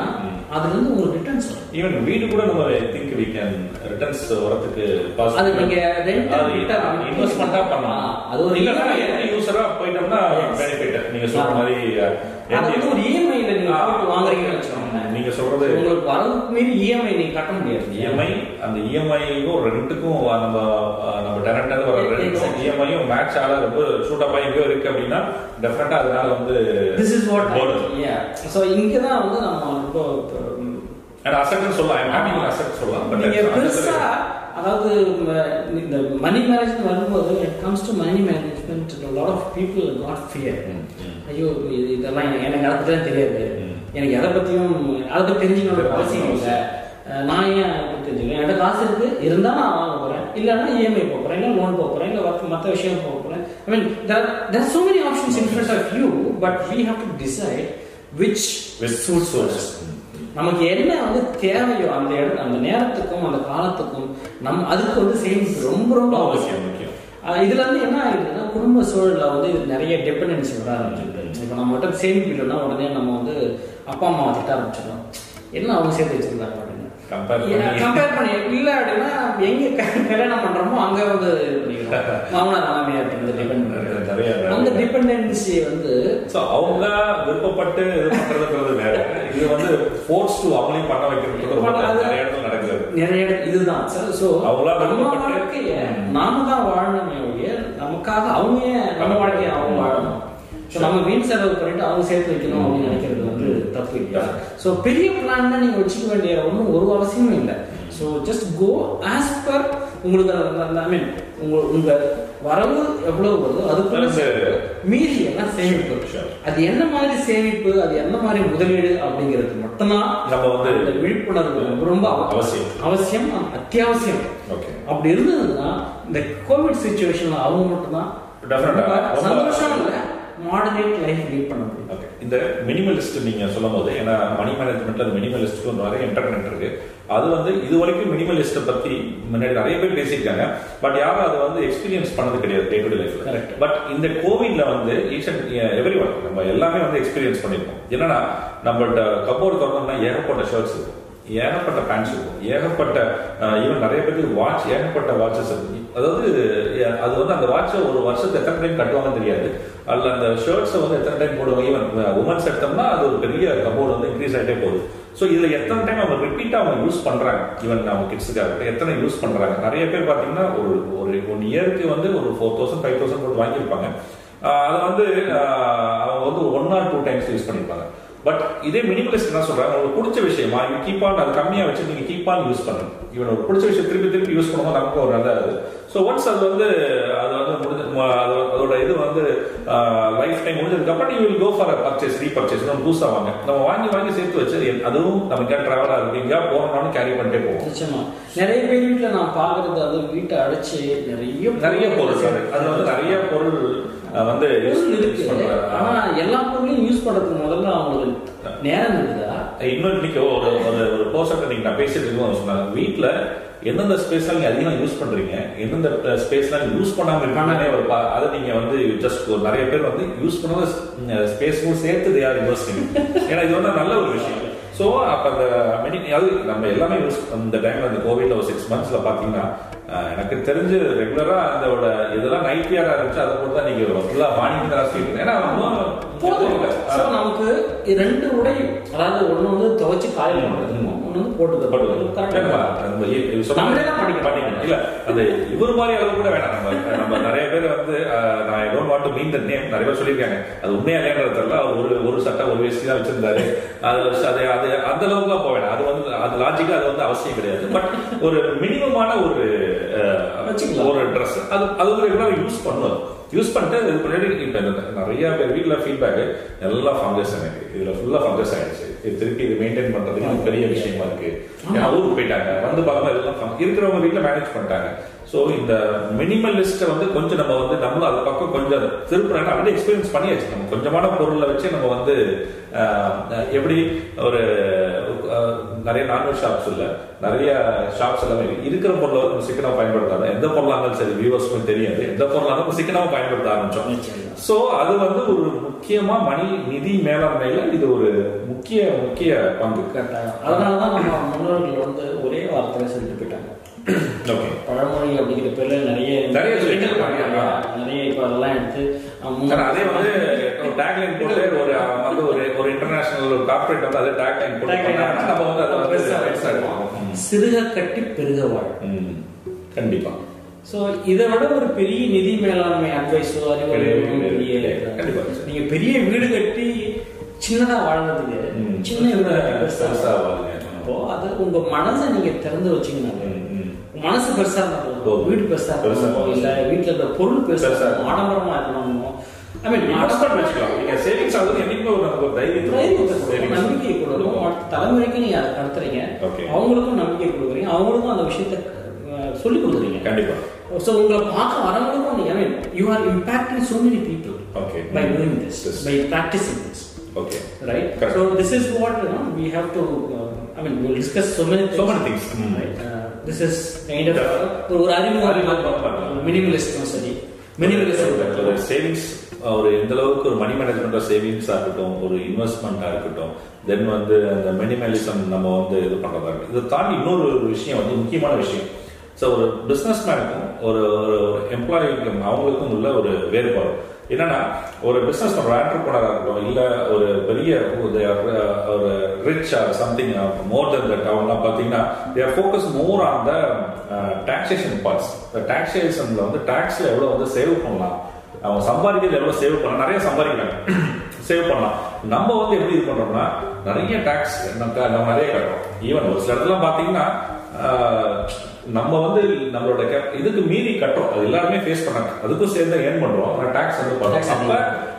அதுல இருந்து ஒரு ரிட்டர்ன்ஸ் வரும் ஈவன் வீடு கூட நம்ம திங்க் வி கேன் ரிட்டர்ன்ஸ் வரதுக்கு அது நீங்க return இன்வெஸ்ட்மெண்டா பண்ணலாம். அது ஒரு EMI. எந்த யூசரா போயிட்டோம்னா பெனிஃபிட் நீங்க சொல்ற. மாதிரி அது ஒரு இஎம்ஐல நீங்க ஆ. போட்டு வாங்குறீங்கன்னு வச்சுக்கோங்களேன். நீங்க சொல்றது உங்களுக்கு வரதுக்கு மீறி இஎம்ஐ நீங்க கட்ட முடியாது இஎம்ஐ அந்த இஎம்ஐக்கும் ரெண்டுக்கும் நம்ம நம்ம டேரக்டா. இஎம்ஐயும் மேட்ச் ஆக ரொம்ப சூட்டப்பா எங்கேயோ இருக்கு அப்படின்னா டெஃபினட்டா அதனால வந்து this is what Bonus. So இங்கே தான் வந்து நம்ம ரொம்ப அண்ட் அசெட்னு சொல்லலாம். ஐம் ஹேவிங் அசெட் சொல்லலாம். பட் நீங்க பெருசா அதாவது இந்த மணி மேனேஜ்மெண்ட் வரும்போது it comes to money management lot of people got fear ஐயோ இது இதெல்லாம் எனக்கு பத்தி தெரியாது. எனக்கு எதை பத்தியும் அதை பத்தி தெரிஞ்சுக்கணும் அவசியம் இல்லை. நான் ஏன் அப்படி தெரிஞ்சுக்கணும் என்கிட்ட காசு இருக்கு இருந்தா நான் வாங்க போறேன். இல்லைன்னா இஎம்ஐ போக போறேன் இல்லை லோன் போக போறேன் இல்லை மற்ற மற்ற விஷயம் போக போறேன். ஐ மீன் தேர் options in front of you but we have to decide which Which suits suits us. us. நமக்கு என்ன வந்து தேவையோ அந்த இடம் அந்த நேரத்துக்கும் அந்த காலத்துக்கும் நம் அதுக்கு வந்து சேமிப்பு ரொம்ப ரொம்ப அவசியம். முக்கியம். இதுல இருந்து என்ன ஆகுதுன்னா குடும்ப சூழல்ல வந்து இது நிறைய டிபெண்டன்சி வர ஆரம்பிச்சிருக்கு இப்போ நம்ம கிட்ட சேமிப்பு இல்லைன்னா உடனே நம்ம வந்து அப்பா அம்மா திட்ட ஆரம்பிச்சிடலாம். என்ன அவங்க சேர்த்து வச்சிருந்தாங்க? கம்பேர் பண்ணி இல்ல அப்படின்னா எங்க கல்யாணம் பண்றோமோ அங்க வந்து மாமனார் மாமியார் வந்து டிபெண்ட் நிறைய அந்த டிபெண்டன்சி வந்து ஸோ அவங்க விருப்பப்பட்டு இது பண்றதுன்றது வேற. இது வந்து ஃபோர்ஸ் டு அவங்களையும் பண்ண வைக்கிறது நிறைய இடத்துல நடக்குது. நிறைய இடத்துல இதுதான். சார் ஸோ அவங்களா விருப்பப்பட்டு- நாம தான் வாழணுமே நமக்காக அவங்க நம்ம வாழ்க்கைய அவங்க வாழணும்? ஸோ நம்ம வீண் செலவு பண்ணிட்டு அவங்க சேர்த்து வைக்கணும் அப்படின்னு நினைக்கிறது வந்து தப்பு இல்லையா? ஸோ பெரிய பிளான் நீங்க வச்சுக்க வேண்டிய ஒன்றும் ஒரு அவசியமும் இல்லை. So just go as per உங்களுக்கு ஐ மீன் உங்க உங்க வரவு எவ்வளவு வருதோ அதுக்குள்ள அது-. மீதி எல்லாம் சேமிப்பு. அது என்ன மாதிரி சேமிப்பு அது என்ன மாதிரி முதலீடு அப்படிங்கிறது மட்டும்தான் நம்ம வந்து அந்த விழிப்புணர்வு ரொம்ப ரொம்ப அவ- அவசியம். அவசியம் அத்தியாவசியம். ஓகே. அப்படி இருந்ததுன்னா இந்த கோவிட் சுச்சுவேஷன்ல அவங்க மட்டும்தான். சந்தோஷம் இல்ல. மாடரேட் லைஃப் லீட் பண்ண முடியும். இந்த மினிமலிஸ்ட் நீங்க சொல்லும் போது ஏன்னா மணி மேனேஜ்மெண்ட்ல அந்த மினிமலிஸ்ட்க்கு நிறைய இன்டர்நெட் இருக்கு. அது வந்து இது வரைக்கும் மினிமலிஸ்ட பத்தி முன்னாடி நிறைய பேர் பேசியிருக்காங்க. பட் யாரும் அதை வந்து எக்ஸ்பீரியன்ஸ் பண்ணது கிடையாது டே டு டே லைஃப்ல. பட் இந்த கோவிட்ல வந்து ஈச் அண்ட் எவ்ரி ஒன் நம்ம எல்லாமே வந்து எக்ஸ்பீரியன்ஸ் பண்ணிருக்கோம் என்னன்னா நம்மள்ட்ட கப்போர்டு திறந்தோம்னா ஏகப்பட்ட ஷர்ட்ஸ் இருக்கும் ஏகப்பட்ட பேண்ட்ஸ் இருக்கும். ஏகப்பட்ட ஈவன் நிறைய பேருக்கு வாட்ச் ஏகப்பட்ட வாட்சஸ் இருக்கு. அதாவது அது வந்து அந்த வாட்சை ஒரு வருஷத்தை எத்தனை டைம் கட்டுவாங்கன்னு தெரியாது. அதில் அந்த ஷர்ட்ஸை வந்து எத்தனை டைம் போடுவாங்க? ஈவன் உமன்ஸ் எடுத்தோம்னா அது ஒரு பெரிய கபோர்டு வந்து இன்க்ரீஸ் ஆகிட்டே போகுது. ஸோ இதில் எத்தனை டைம் அவங்க ரிப்பீட்டாக அவங்க யூஸ் பண்ணுறாங்க ஈவன் அவங்க கிட்ஸுக்காக எத்தனை யூஸ் பண்ணுறாங்க நிறைய பேர் பார்த்தீங்கன்னா ஒரு ஒரு ஒன் இயருக்கு வந்து ஒரு ஃபோர் தௌசண்ட் ஃபைவ் தௌசண்ட் போட்டு வாங்கியிருப்பாங்க. அதை வந்து அவங்க வந்து one or two times use பண்ணியிருப்பாங்க. பட் இதே மினிமலிஸ்ட் என்ன சொல்றாங்க. உங்களுக்கு பிடிச்ச விஷயமா யூ கீப் ஆன் அது கம்மியா வச்சு நீங்க கீப் ஆன் யூஸ் பண்ணுங்க. இவன் ஒரு பிடிச்ச விஷயம் திருப்பி திருப்பி யூஸ் பண்ணும்போது நமக்கு ஒரு நல்ல இது. ஸோ ஒன்ஸ் அது வந்து அது வந்து முடிஞ்ச அதோட இது வந்து லைஃப் டைம் முடிஞ்சதுக்கு அப்புறம் நீ will go for purchase repurchase நம்ம புதுசா வாங்க. நம்ம வாங்கி வாங்கி சேர்த்து வச்சு அதுவும் நமக்கு டிராவலா இருக்கு எங்கேயா போனோம்னாலும் கேரி பண்ணிட்டே போவோம். நிச்சயமா. நிறைய பேர் வீட்டுல நான் பாக்குறது அது வீட்டை அடைச்சு நிறைய நிறைய பொருள் சார் அது வந்து நிறைய பொருள் வந்து யூஸ் பொருள் யூஸ் இருக்கு பண்றாங்க. ஆனா எல்லா பொருளையும் யூஸ் பண்றதுக்கு முதல்ல அவங்களுக்கு நேரம் இருக்குதா இன்னொரு இன்னைக்கு ஒரு ஒரு ஒரு பர்சன் நீங்க நான் பேசிட்டு இருக்கோம் சொன்னாங்க. வீட்ல எந்தெந்த ஸ்பேஸ்லாம் நீங்க அதிகமா யூஸ் பண்றீங்க எந்தெந்த ஸ்பேஸ்லாம் யூஸ் பண்ணாம இருக்கானே ஒரு அதை நீங்க வந்து ஜஸ்ட் ஒரு நிறைய பேர் வந்து யூஸ் பண்ணாத ஸ்பேஸும் சேர்த்து யார் இன்வெஸ்டிங் ஏன்னா இது வந்து நல்ல ஒரு விஷயம். ஸோ அப்ப அந்த மெடி அது நம்ம எல்லாமே யூஸ் அந்த டைம்ல அந்த கோவிட்ல ஒரு சிக்ஸ் மந்த்ஸ்ல பாத்தீங்கன்னா எனக்கு தெரிஞ்சு ரெகுலரா அதோட இதெல்லாம் நைட் வியரா இருந்துச்சு அதை போட்டு தான் நீங்க ஃபுல்லா மார்னிங் தான் சொல்லிட்டு ஏன்னா போதும். நமக்கு ரெண்டு உடை அதாவது ஒண்ணு வந்து துவைச்சு காலையில போடுறதுக்கும் ஒண்ணு வந்து போட்டு பட் கரெக்டா ஏன்பா, நம்ம இ- இது சொன்னா- நம்மளே தான் படிக்கணும். படிக்கணும். இல்ல, அந்த இவர் மாதிரி அளவு கூட வேணாம். நம்ம நம்ம நிறைய பேர் வந்து நான் don't want to mean the name நிறைய பேர் சொல்லியிருக்காங்க. அது உண்மையா இல்லையான்றது தெரியல. அவர் ஒரு ஒரு சட்டை ஒரு வேஷ்டி தான் வச்சிருந்தாரு. அது வச்சு அது அது அந்த அளவுக்குலாம் போக வேணாம். அது வந்து அது லாஜிக்கா அது வந்து அவசியம் கிடையாது. பட் ஒரு மினிமமான ஒரு. ஒரு ட்ரெஸ் அது அது வந்து ரெகுலராக யூஸ் பண்ணுவோம் யூஸ் பண்ணிட்டு இதுக்கு முன்னாடி இப்ப நிறைய பேர் வீட்டில் ஃபீட்பேக் எல்லாம் ஃபங்கஸ் எனக்கு இதுல ஃபுல்லா ஃபங்கஸ் ஆயிடுச்சு. இது திருப்பி இது மெயின்டைன் பண்றதுக்கு எனக்கு பெரிய விஷயமா இருக்கு. ஏன்னா ஊருக்கு போயிட்டாங்க. வந்து எல்லாம் fun- இருக்கிறவங்க வீட்டில் மேனேஜ் பண்ணிட்டாங்க. ஸோ இந்த மினிமலிஸ்ட்டை வந்து கொஞ்சம் நம்ம வந்து நம்மளும் அது பக்கம் கொஞ்சம் திருப்புறாங்க அப்படியே எக்ஸ்பீரியன்ஸ் பண்ணியாச்சு நம்ம கொஞ்சமான பொருளை வச்சு நம்ம வந்து எப்படி ஒரு நிறைய நான்வெஜ் ஷாப்ஸ் இல்ல நிறைய ஷாப்ஸ் எல்லாமே இருக்கு. இருக்கிற பொருளை வந்து நம்ம சிக்கனமா பயன்படுத்தாது எந்த பொருளாக இருந்தாலும் சரி வியூவர்ஸ்க்கும் தெரியாது எந்த பொருளாக இருந்தாலும் சிக்கனமா பயன்படுத்த ஆரம்பிச்சோம். சோ அது வந்து ஒரு முக்கியமா மணி நிதி மேலாண்மையில இது ஒரு முக்கிய முக்கிய பங்கு கட்டாயம் அதனாலதான் நம்ம முன்னோர்கள் வந்து ஒரே வார்த்தையில சொல்லிட்டு ஓகே பழமொழி அப்படிங்கிற பேர்ல நிறைய நிறைய. நிறைய இப்ப அதெல்லாம் எடுத்து அதே வந்து ஒரு டேக்லைன் போட்டு ஒரு வந்து ஒரு ஒரு இன்டர்நேஷனல் ஒரு கார்ப்பரேட் வந்து அதே டேக்லைன் போட்டு நம்ம வந்து அதை வந்து பெருசா பெருசா எடுப்போம். சிறுக கட்டி பெருக வாழ். கண்டிப்பா சோ இதை விட ஒரு பெரிய நிதி மேலாண்மை அட்வைஸோ கிடையாது. பெரிய கண்டிப்பா. நீங்க பெரிய வீடு கட்டி சின்னதா வாழ்றதுக்கு ம். சின்ன வீடு கட்டி பெருசா பெருசா வாழுங்க. அப்போ அது உங்க மனசை நீங்க திறந்து வச்சீங்கன்னா ம், ம். மனசு பெருசா. இருக்கணும் வீடு பெருசா இருக்கணும். இல்ல வீட்டுல இருக்கிற பொருள் பெருசா இருக்கணும். ஆடம்பரமா இருக்கணும்? ஐ மீன் இன்வெஸ்ட்மெண்ட் வச்சுக்கலாம் நீங்க சேவிங்ஸ் ஆகுது என்னைக்குமே ஒரு நமக்கு ஒரு தைரியத்தை தைரியத்தை கொடுக்கும், அடுத்த தலைமுறைக்கு நீங்க அதை கடத்துறீங்க. Okay. அவங்களுக்கும் நம்பிக்கை கொடுக்குறீங்க. அவங்களுக்கும் அந்த விஷயத்தை சொல்லி கொடுக்குறீங்க. கண்டிப்பா. ஸோ உங்களை பார்க்க வரவங்களுக்கும் நீங்க I mean you are impacting Okay. by doing this Yes. by practicing this. Okay this is what you know we have to uh, i mean we'll discuss so many this is kind of ஒரு அறிமுகம். மினிமலிஸ்டும் சரி மினிமலிஸ்ட் ஒரு சேவிங்ஸ் ஒரு எந்த அளவுக்கு ஒரு மணி மேனேஜ்மெண்ட் சேவிங்ஸா இருக்கட்டும் ஒரு இன்வெஸ்ட்மெண்ட்டா இருக்கட்டும் தென் வந்து அந்த மினிமலிசம் நம்ம வந்து இது பண்றதா இருக்கட்டும். இதை தாண்டி இன்னொரு ஒரு விஷயம் வந்து முக்கியமான விஷயம். ஸோ ஒரு பிஸ்னஸ் மேனுக்கும் ஒரு ஒரு எம்ப்ளாயிக்கும் அவங்களுக்கும் உள்ள ஒரு வேறுபாடு. என்னன்னா ஒரு பிசினஸ் பண்ற ஆண்டர்பனரா இருக்கட்டும் இல்ல ஒரு பெரிய uh, ஒரு rich something more then that அவங்க பாத்தீங்கன்னா their focus more on the taxation parts டாக்ஸேஷன்ல வந்து டாக்ஸ்ல எவ்வளவு வந்து சேவ் பண்ணலாம். அவங்க சம்பாதிக்கிறது எவ்வளவு சேவ் பண்ணலாம். நிறைய சம்பாதிக்கிறாங்க. சேவ் பண்ணலாம். நம்ம வந்து எப்படி இது பண்றோம்னா நிறைய டாக்ஸ் நம்ம நிறைய கட்டுறோம். ஈவன் ஒரு சில இடத்துல பாத்தீங்கன்னா uh, நம்ம வந்து நம்மளோட இதுக்கு மீறி கட்டுறோம். அது எல்லாருமே ஃபேஸ் பண்ணாங்க. அதுக்கும் சேர்ந்து ஏர்ன் பண்றோம். ஆனா டாக்ஸ் வந்து அப்ப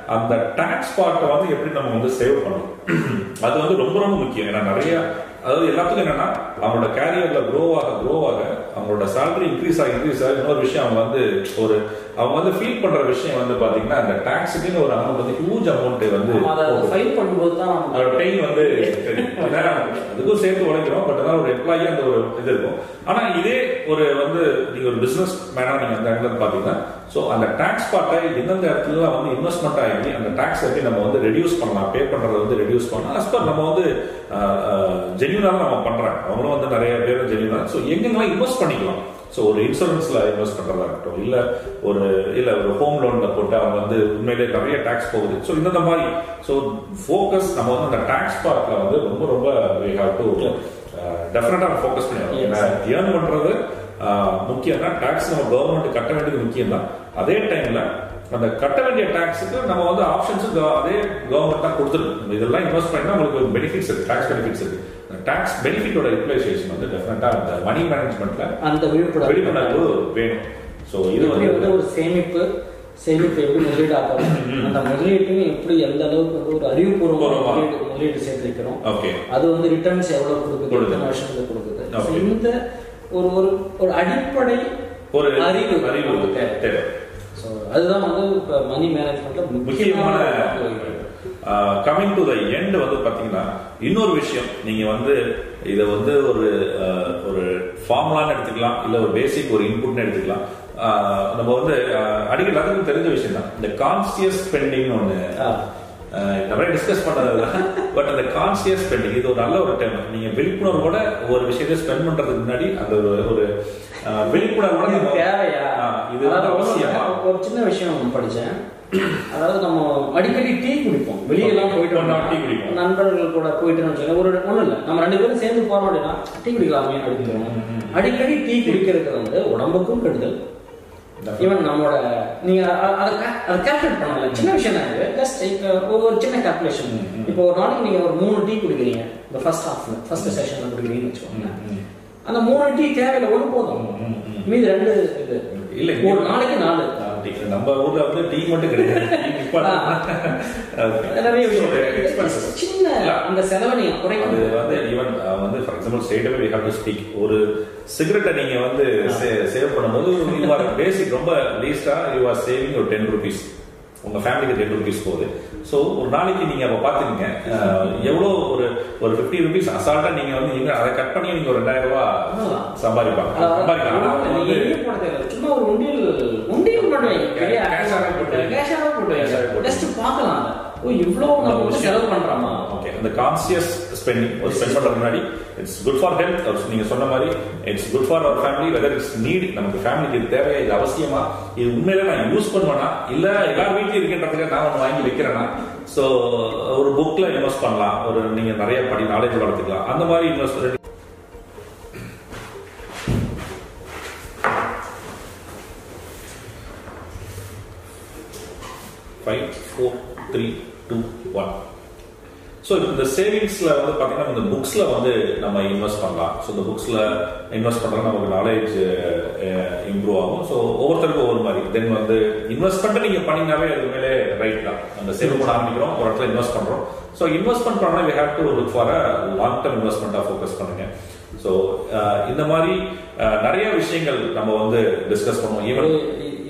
அந்த டாக்ஸ் பார்ட்டை வந்து எப்படி நம்ம வந்து சேவ் பண்ணணும்? அது வந்து ரொம்ப ரொம்ப முக்கியம். ஏன்னா நிறைய அதாவது எல்லாத்துக்கும் என்னன்னா அவங்களோட கேரியர்ல க்ரோ ஆக க்ரோ ஆக அவங்களோட salary இன்க்ரீஸ் ஆக இன்க்ரீஸ் ஆக இன்னொரு விஷயம் அவங்க வந்து ஒரு அவங்க வந்து ஃபீல் பண்ற விஷயம் வந்து பாத்தீங்கன்னா அந்த டாக்ஸுக்குன்னு ஒரு அமௌண்ட் வந்து ஹியூஜ் அமௌண்ட் வந்து. ஃபைல் பண்ணும்போது தான் அதோட பெயின் வந்து அதுக்கும் சேர்த்து உழைக்கிறோம் பட் ஆனால் ஒரு எம்ப்ளாயி அந்த ஒரு இது இருக்கும். ஆனா இதே ஒரு வந்து நீங்க ஒரு பிசினஸ் மேனா நீங்க அந்த இடத்துல பாத்தீங்கன்னா சோ அந்த டாக்ஸ் பார்ட்டை எந்தெந்த இடத்துல வந்து இன்வெஸ்ட்மெண்ட் ஆகி அந்த டாக்ஸ் எப்படி நம்ம வந்து ரெடியூஸ் பண்ணலாம். பே பண்றதை வந்து ரெடியூஸ் பண்ணலாம். As per நம்ம வந்து ஜென்யூனாக நம்ம பண்றாங்க அவங்களும் வந்து நிறைய பேர் ஜென்யூனா ஸோ எங்கெங்கெல்லாம் இன்வெஸ்ட் பண்ணிக்கலாம்? ஸோ ஒரு இன்சூரன்ஸ்ல இன்வெஸ்ட் பண்றதா இருக்கட்டும் இல்ல ஒரு இல்ல ஒரு ஹோம் லோன்ல போட்டு அவங்க வந்து உண்மையிலே நிறைய டாக்ஸ் போகுது. ஸோ இந்த மாதிரி. ஸோ ஃபோக்கஸ் நம்ம வந்து அந்த டாக்ஸ் பார்ட்ல வந்து ரொம்ப ரொம்ப வி ஹாவ் டு டெஃபினட்டா ஃபோக்கஸ் பண்ணி ஏன்னா ஏர்ன் பண்றது ஆஹ், முக்கியம் தான் டாக்ஸ் நம்ம கவர்மெண்ட் கட்ட வேண்டியது முக்கியம் தான் அதே டைம்ல அந்த கட்ட வேண்டிய டாக்ஸுக்கு நம்ம வந்து ஆப்ஷன்ஸ் அதே கவர்மெண்ட் தான் கொடுத்துருக்கு நம்ம இதெல்லாம் இன்வெஸ்ட் பண்ணா உங்களுக்கு பெனிஃபிட்ஸ் இருக்கு டாக்ஸ் பெனிஃபிட்ஸ் இருக்கு. டாக்ஸ் பெனிஃபிட்டோட யூட்டிலைசேஷன் வந்து டெஃபினட்டா அந்த மணி மேனேஜ்மெண்ட்ல அந்த விழிப்புணர்வு. விழிப்புணர்வு வேணும். ஸோ இது வந்து ஒரு சேமிப்பு சேமிப்பு எப்படி முதலீடு ஆக்கலாம் அந்த முதலீட்டையும் எப்படி எந்த அளவுக்கு வந்து ஒரு அறிவுபூர்வமான பூர்வமா. முதலீடு சேர்த்திருக்கிறோம் ஓகே அது வந்து ரிட்டர்ன்ஸ் எவ்வளவு கொடுக்குது? கொடுக்குது. எத்தனை வருஷத்துக்கு கொடுக்குது. இந்த ஒரு ஒரு ஒரு அடிப்படை ஒரு அறிவு. அறிவு. தேவை. ஸோ அதுதான் வந்து இப்போ மணி மேனேஜ்மெண்ட்ல முக்கியமான கமிங் டு த எண்ட் வந்து பாத்தீங்கன்னா இன்னொரு விஷயம். நீங்க வந்து இதை வந்து ஒரு ஒரு ஃபார்முலான்னு எடுத்துக்கலாம். இல்ல ஒரு பேசிக் ஒரு இன்புட்னு எடுத்துக்கலாம். நம்ம வந்து அடிக்கடி எல்லாத்துக்கும் தெரிஞ்ச விஷயம் தான் இந்த கான்சியஸ் ஸ்பெண்டிங் ஒன்று நிறைய டிஸ்கஸ் பண்ணது பட் அந்த கான்சியஸ் ஸ்பெண்டிங் இது ஒரு நல்ல ஒரு டைம் நீங்க விழிப்புணர்வோட ஒரு விஷயத்தை ஸ்பெண்ட் பண்றதுக்கு முன்னாடி அந்த ஒரு ஒரு விழிப்புணர்வோட தேவையா? ஆஹ், இது வந்து அதாவது அவசியமா? ஒரு சின்ன விஷயம் படிச்சேன். அதாவது நம்ம அடிக்கடி டீ குடிப்போம். வெளியெல்லாம் போயிட்டு ஒண்ணா வந்தா டீ குடிப்போம். நண்பர்கள் கூட போயிட்டு வச்சுக்கோங்க. ஒரு ஒண்ணும் இல்லை. நம்ம ரெண்டு பேரும் சேர்ந்து போறோம் அப்படின்னா டீ குடிக்கலாமே அப்படின்னு அடிக்கடி டீ குடிக்கிறது வந்து உடம்புக்கும் கெடுதல். ஈவன் நம்மளோட நீங்க அ- அதை அதை கால்குலேட் பண்ணல. சின்ன விஷயம் தான் இது. ஜஸ்ட் ஒரு சின்ன கால்குலேஷன் இப்போ ஒரு நாளைக்கு நீங்க ஒரு மூணு டீ குடிக்கிறீங்க. இந்த ஃபர்ஸ்ட் ஹாஃப்ல ஃபர்ஸ்ட் செஷன்ல குடிக்கிறீங்கன்னு வச்சுக்கோங்க அந்த மூணு டீ தேவையில்லை ஒண்ணு போதும். மீதி ரெண்டு இது. இல்ல, ஒரு நாளைக்கு நாலு நம்ம ஊர்ல வந்து டீ மட்டும் கிடையாது. சின்ன அந்த செலவை நீங்க அது குறைக்கணும் வந்து ஈவன் வந்து for example state we have to speak ஒரு சிகரெட்டை நீங்க வந்து சேவ் பண்ணும்போது யூ ஆர் பேசிக் ரொம்ப லீஸ்டா யூ ஆர் சேவிங் ஒரு டென் ருபீஸ் உங்க ஃபேமிலிக்கு டென் ருபீஸ் போகுது. ஸோ ஒரு நாளைக்கு நீங்க அப்ப பாத்துக்கீங்க. எவ்வளோ ஒரு ஒரு ஃபிஃப்டி ருபீஸ் அசால்ட்டா நீங்க வந்து நீங்க அதை கட் பண்ணி நீங்க ஒரு ரெண்டாயிரம் அவ்வளவுதான். சம்பாதிப்பாங்க. சம்பாதிக்கலாம். சும்மா ஒரு உண்டியல் உண்டியல் Just பார்க்கலாம். ஓ இவ்வளவு நம்ம செலவு பண்றோமா? ஓகே அந்த கான்சியஸ் ஸ்பெண்டிங் ஒரு ஸ்பெண்ட் பண்ற முன்னாடி இட்ஸ் குட் ஃபார் ஹெல்த் நீங்க சொன்ன மாதிரி it's good for our family whether it's need நமக்கு ஃபேமிலிக்கு இது தேவையா இது அவசியமா இது உண்மையில நான் யூஸ் பண்ணுவேனா இல்ல எல்லார் வீட்லயும் இருக்கின்றதுக்கு நான் ஒன்று வாங்கி வைக்கிறேன்னா ஸோ ஒரு புக்ல இன்வெஸ்ட் பண்ணலாம் ஒரு நீங்க நிறைய படி நாலேஜ் வளர்த்துக்கலாம். அந்த மாதிரி invest five four three two one so இந்த சேவிங்ஸ்ல வந்து பார்த்தீங்கன்னா இந்த புக்ஸ்ல வந்து நம்ம இன்வெஸ்ட் பண்ணலாம். ஸோ இந்த புக்ஸ்ல இன்வெஸ்ட் பண்றது நமக்கு நாலேஜ் இம்ப்ரூவ் ஆகும். ஸோ ஒவ்வொருத்தருக்கும் ஒவ்வொரு மாதிரி. தென் வந்து இன்வெஸ்ட்மெண்ட் நீங்க பண்ணீங்கன்னாவே அது மேலே ரைட் தான். அந்த சேவ் பண்ண ஆரம்பிக்கிறோம் ஒரு இடத்துல இன்வெஸ்ட் பண்றோம். ஸோ இன்வெஸ்ட்மெண்ட் பண்ணா we have to look for a long term இன்வெஸ்ட்மெண்ட்டாக focus பண்ணுங்க ஸோ இந்த மாதிரி நிறைய விஷயங்கள் நம்ம வந்து டிஸ்கஸ் பண்ணுவோம். ஈவன்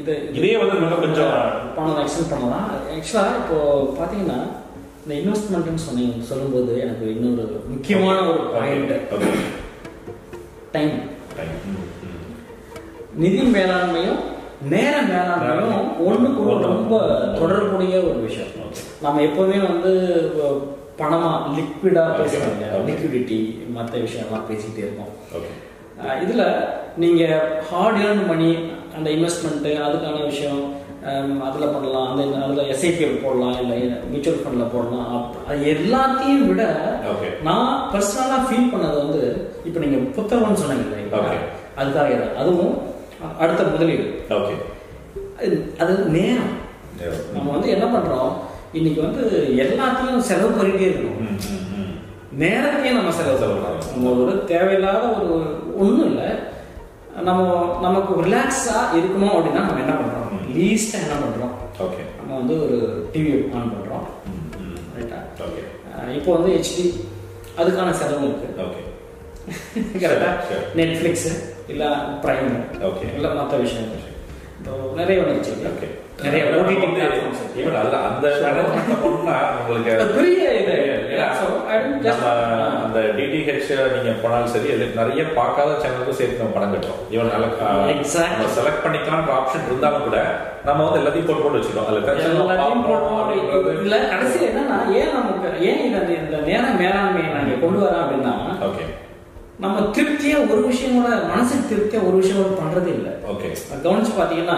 இது இதே வந்து கொஞ்சம் பணம் எக்ஸ்டெண்ட் பண்ணலாம். ஆக்சுவலாக இப்போ பார்த்தீங்கன்னா இந்த இன்வெஸ்ட்மெண்ட்னு சொன்னீங்க சொல்லும்போது எனக்கு இன்னொரு முக்கியமான ஒரு பாயிண்ட். டைம். நிதி மேலாண்மையும் நேர மேலாண்மையும் ஒண்ணுக்கு ஒன்று ரொம்ப தொடர்புடைய ஒரு விஷயம். நம்ம எப்பவுமே வந்து பணமா லிக்விடா பேசுறாங்க. லிக்விடிட்டி மற்ற விஷயம்லாம் பேசிக்கிட்டே இருக்கோம் இதுல நீங்க ஹார்ட் ஏர்ன் மணி அந்த இன்வெஸ்ட்மெண்ட் அதுக்கான விஷயம் அதுல பண்ணலாம் அந்த அதுல எஸ்ஐபிஎல் போடலாம் இல்லை மியூச்சுவல் ஃபண்ட்ல போடலாம் அது எல்லாத்தையும் விட. நான் பர்சனலா ஃபீல் பண்ணது வந்து இப்போ நீங்க புத்தகம்னு சொன்னீங்க. அதுக்காக அதுவும் அடுத்த முதலீடு Okay. அது- நேரம். நம்ம வந்து என்ன பண்றோம் இன்னைக்கு வந்து எல்லாத்தையும் செலவு பண்ணிட்டே இருக்கணும் ம், ம், ம். நேரத்தையும் நம்ம செலவு செலவு. நம்ம ஒரு தேவையில்லாத ஒரு ஒன்றும் இல்லை நம்ம நமக்கு ரிலாக்ஸா இருக்கணும் அப்படின்னா நம்ம என்ன பண்றோம் லீஸ்டா என்ன பண்றோம் Okay. நம்ம வந்து ஒரு டிவி ஆன் பண்றோம் ம், ம். ரைட்டா Okay. இப்போ வந்து ஹெச்டி அதுக்கான செலவு இருக்கு Okay. கரெக்டா Sure. நெட்ஃபிளிக்ஸ் இல்ல பிரைம் Okay. இல்ல மற்ற விஷயம் இப்போ நிறைய வந்துருச்சு Okay. நிறைய ஓடிடி பிளாட்ஃபார்ம்ஸ் even அதுல அந்த பண்ணா உங்களுக்கு பெரிய இது. அந்த டிடிஹெச் நீங்க போனாலும் சரி நிறைய பார்க்காத சேனலுக்கும் சேர்த்து நம்ம படம் கட்டுறோம். Even Exactly. நம்ம செலக்ட் பண்ணிக்கலாம்ன்ற ஆப்ஷன் இருந்தாலும் கூட நம்ம வந்து எல்லாத்தையும் போட்டு போட்டு வச்சுக்கோம் அதுல இல்ல கடைசியில் என்னன்னா ஏன் நமக்கு ஏன் இது இந்த நேர மேலாண்மையை நான் இங்க கொண்டு வரேன் அப்படின்னா ஓகே. நம்ம திருப்தியா ஒரு விஷயம் கூட மனசுக்கு திருப்தியா ஒரு விஷயம் கூட பண்றதே இல்லை. ஓகே. கவனிச்சு பாத்தீங்கன்னா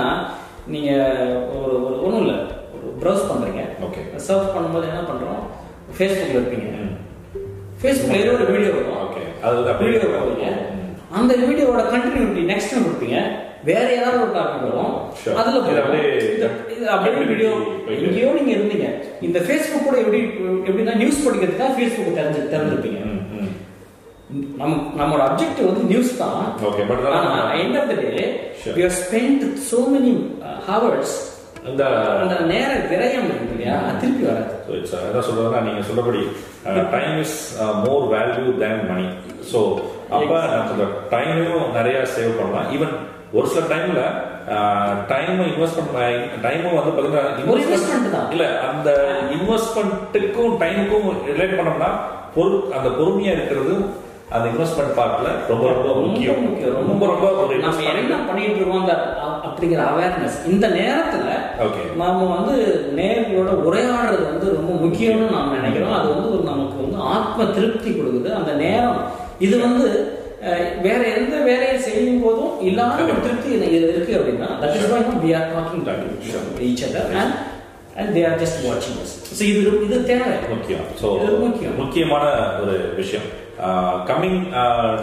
நீங்க ஒரு ஒரு ஒண்ணும் இல்ல. ஒரு ப்ரௌஸ் பண்றீங்க. ஓகே சர்ச் பண்ணும்போது என்ன பண்றோம்? ஃபேஸ்புக்ல இருப்பீங்க ஏதோ ஒரு வீடியோ வரும். ஓகே அது வீடியோ போவீங்க ம். அந்த வீடியோவோட கண்டினியூட்டி நெக்ஸ்ட் கொடுப்பீங்க. வேற ஏதாவது ஒரு டாபிக் வரும். அதுல. அப்படியே வீடியோ. எங்கேயோ நீங்க இருந்தீங்க. இந்த ஃபேஸ்புக் கூட எப்படி எப்படின்னா நியூஸ் படிக்கிறதுக்காக ஃபேஸ்புக் தெரிஞ்சு திறந்துருப்பீங்க. நம்ம நம்மளோட அப்ஜெக்டிவ் வந்து நியூஸ் தான். Okay, but ஆனா end of the day. We have spend so many hours அந்த அந்த நேர விரயம் இருக்கு இல்லையா? திருப்பி வராது. ஸோ இட்ஸ் என்ன சொல்றதுன்னா நீங்க சொல்லபடி time is more value than money so அப்ப சொல்ற டைமையும் நிறைய சேவ் பண்ணலாம். ஈவன் ஒரு சில டைம்ல டைம் இன்வெஸ்ட் பண்ண டைமும் வந்து பாத்தீங்கன்னா investment தான். இல்ல அந்த இன்வெஸ்ட்மெண்ட்டுக்கும் டைமுக்கும் ரிலேட் பண்ணோம்னா பொறு அந்த பொறுமையா இருக்கிறது அந்த இன்வெஸ்ட்மெண்ட் பார்ட்ல ரொம்ப ரொம்ப முக்கியம். ரொம்ப ரொம்ப ஒரு நம்ம என்ன பண்ணிட்டு இருக்கோம் அந்த அப்படிங்கிற அவேர்னஸ் இந்த நேரத்துல ஓகே நாம வந்து நேர்களோட உரையாடுறது வந்து ரொம்ப முக்கியம்னு நாம் நினைக்கிறோம். அது வந்து ஒரு நமக்கு வந்து ஆத்ம திருப்தி கொடுக்குது. அந்த நேரம் இது வந்து வேற எந்த வேலையை செய்யும் போதும் இல்லாத ஒரு திருப்தி இருக்கு அப்படின்னா that is why we are talking each other and and they are just வாட்சிங் ஸோ இது இது தேவை. முக்கியம். ஸோ இது முக்கியம். முக்கியமான ஒரு விஷயம். கம்மிங்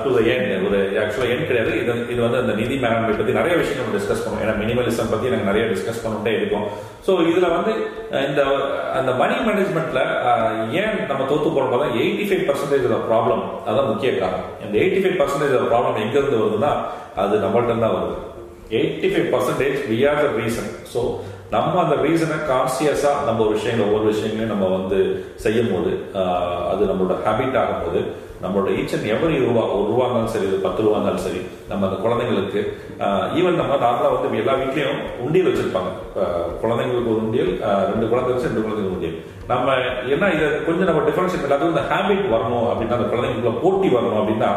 டு த எண்ட் ஒரு ஆக்சுவலாக எண்ட் கிடையாது. இது இது வந்து அந்த நிதி மேலாண்மை பற்றி நிறைய விஷயம் நம்ம டிஸ்கஸ் பண்ணுவோம். ஏன்னா மினிமலிசம் பற்றி நாங்கள் நிறைய டிஸ்கஸ் பண்ணிட்டே இருக்கோம். ஸோ இதில் வந்து இந்த அந்த மணி மேனேஜ்மெண்ட்ல ஏன் நம்ம தோத்து போடும்போது எயிட்டி ஃபைவ் பர்சன்டேஜ் ப்ராப்ளம் அதான் முக்கிய காரணம். இந்த எயிட்டி ஃபைவ் பர்சன்டேஜ் ப்ராப்ளம் எங்கேருந்து வருதுன்னா அது நம்மள்ட்ட தான் வருது. Eighty five percentage we are the reason so நம்ம அந்த ரீசனை கான்சியஸாக நம்ம ஒரு விஷயங்கள் ஒவ்வொரு விஷயங்களையும் நம்ம வந்து செய்யும் போது அது நம்மளோட ஹேபிட் ஆகும்போது நம்மளோட ஈச் அண்ட் எவரி ரூபா ஒரு ரூபா இருந்தாலும் சரி இது பத்து ரூபா இருந்தாலும் சரி நம்ம அந்த குழந்தைங்களுக்கு ஈவன் நம்ம நார்மலாக வந்து எல்லா வீட்லேயும் உண்டியல் வச்சிருப்பாங்க. குழந்தைங்களுக்கு ஒரு உண்டியல் ரெண்டு குழந்தை வச்சு ரெண்டு குழந்தைங்களுக்கு உண்டியல். நம்ம ஏன்னா இதை கொஞ்சம் நம்ம டிஃபரன்ஸ் எல்லாத்துக்கும் இந்த ஹேபிட் வரணும் அப்படின்னா அந்த குழந்தைங்களுக்குள்ள போட்டி வரணும் அப்படின்னா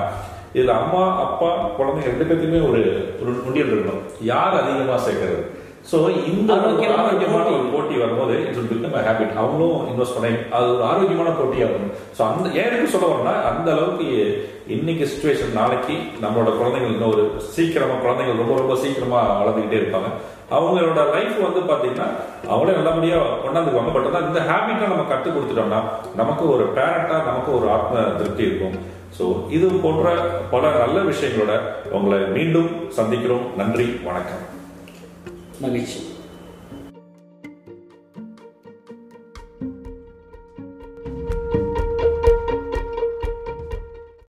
இதுல அம்மா அப்பா குழந்தைங்க ரெண்டு பேர்த்துக்குமே ஒரு ஒரு உண்டியல் இருக்கணும். யார் அதிகமா சேர்க்கறது? சோ இந்த ஆரோக்கியமான. ஒரு போட்டி. வரும்போது இட்ஸ் பிகம் ஹேபிட் அவங்களும் இன்வெஸ்ட் பண்ணி அது ஒரு ஆரோக்கியமான போட்டியா இருக்கும் ஸோ அந்த ஏன் எனக்கு சொல்ல வரேன்னா அந்த அளவுக்கு இன்னைக்கு சுச்சுவேஷன் நாளைக்கு நம்மளோட குழந்தைகள் இன்னும் ஒரு சீக்கிரமா குழந்தைகள் ரொம்ப ரொம்ப சீக்கிரமா வளர்ந்துக்கிட்டே இருப்பாங்க. அவங்களோட லைஃப் வந்து பாத்தீங்கன்னா அவங்களே நல்லபடியா கொண்டாந்துக்குவாங்க. பட் ஆனால் இந்த ஹேபிட்டை நம்ம கற்றுக் கொடுத்துட்டோம்னா நமக்கு ஒரு பேரண்டா நமக்கு ஒரு ஆத்ம திருப்தி இருக்கும். ஸோ இது போன்ற பல நல்ல விஷயங்களோட உங்களை மீண்டும் சந்திக்கிறோம். நன்றி வணக்கம். 那个起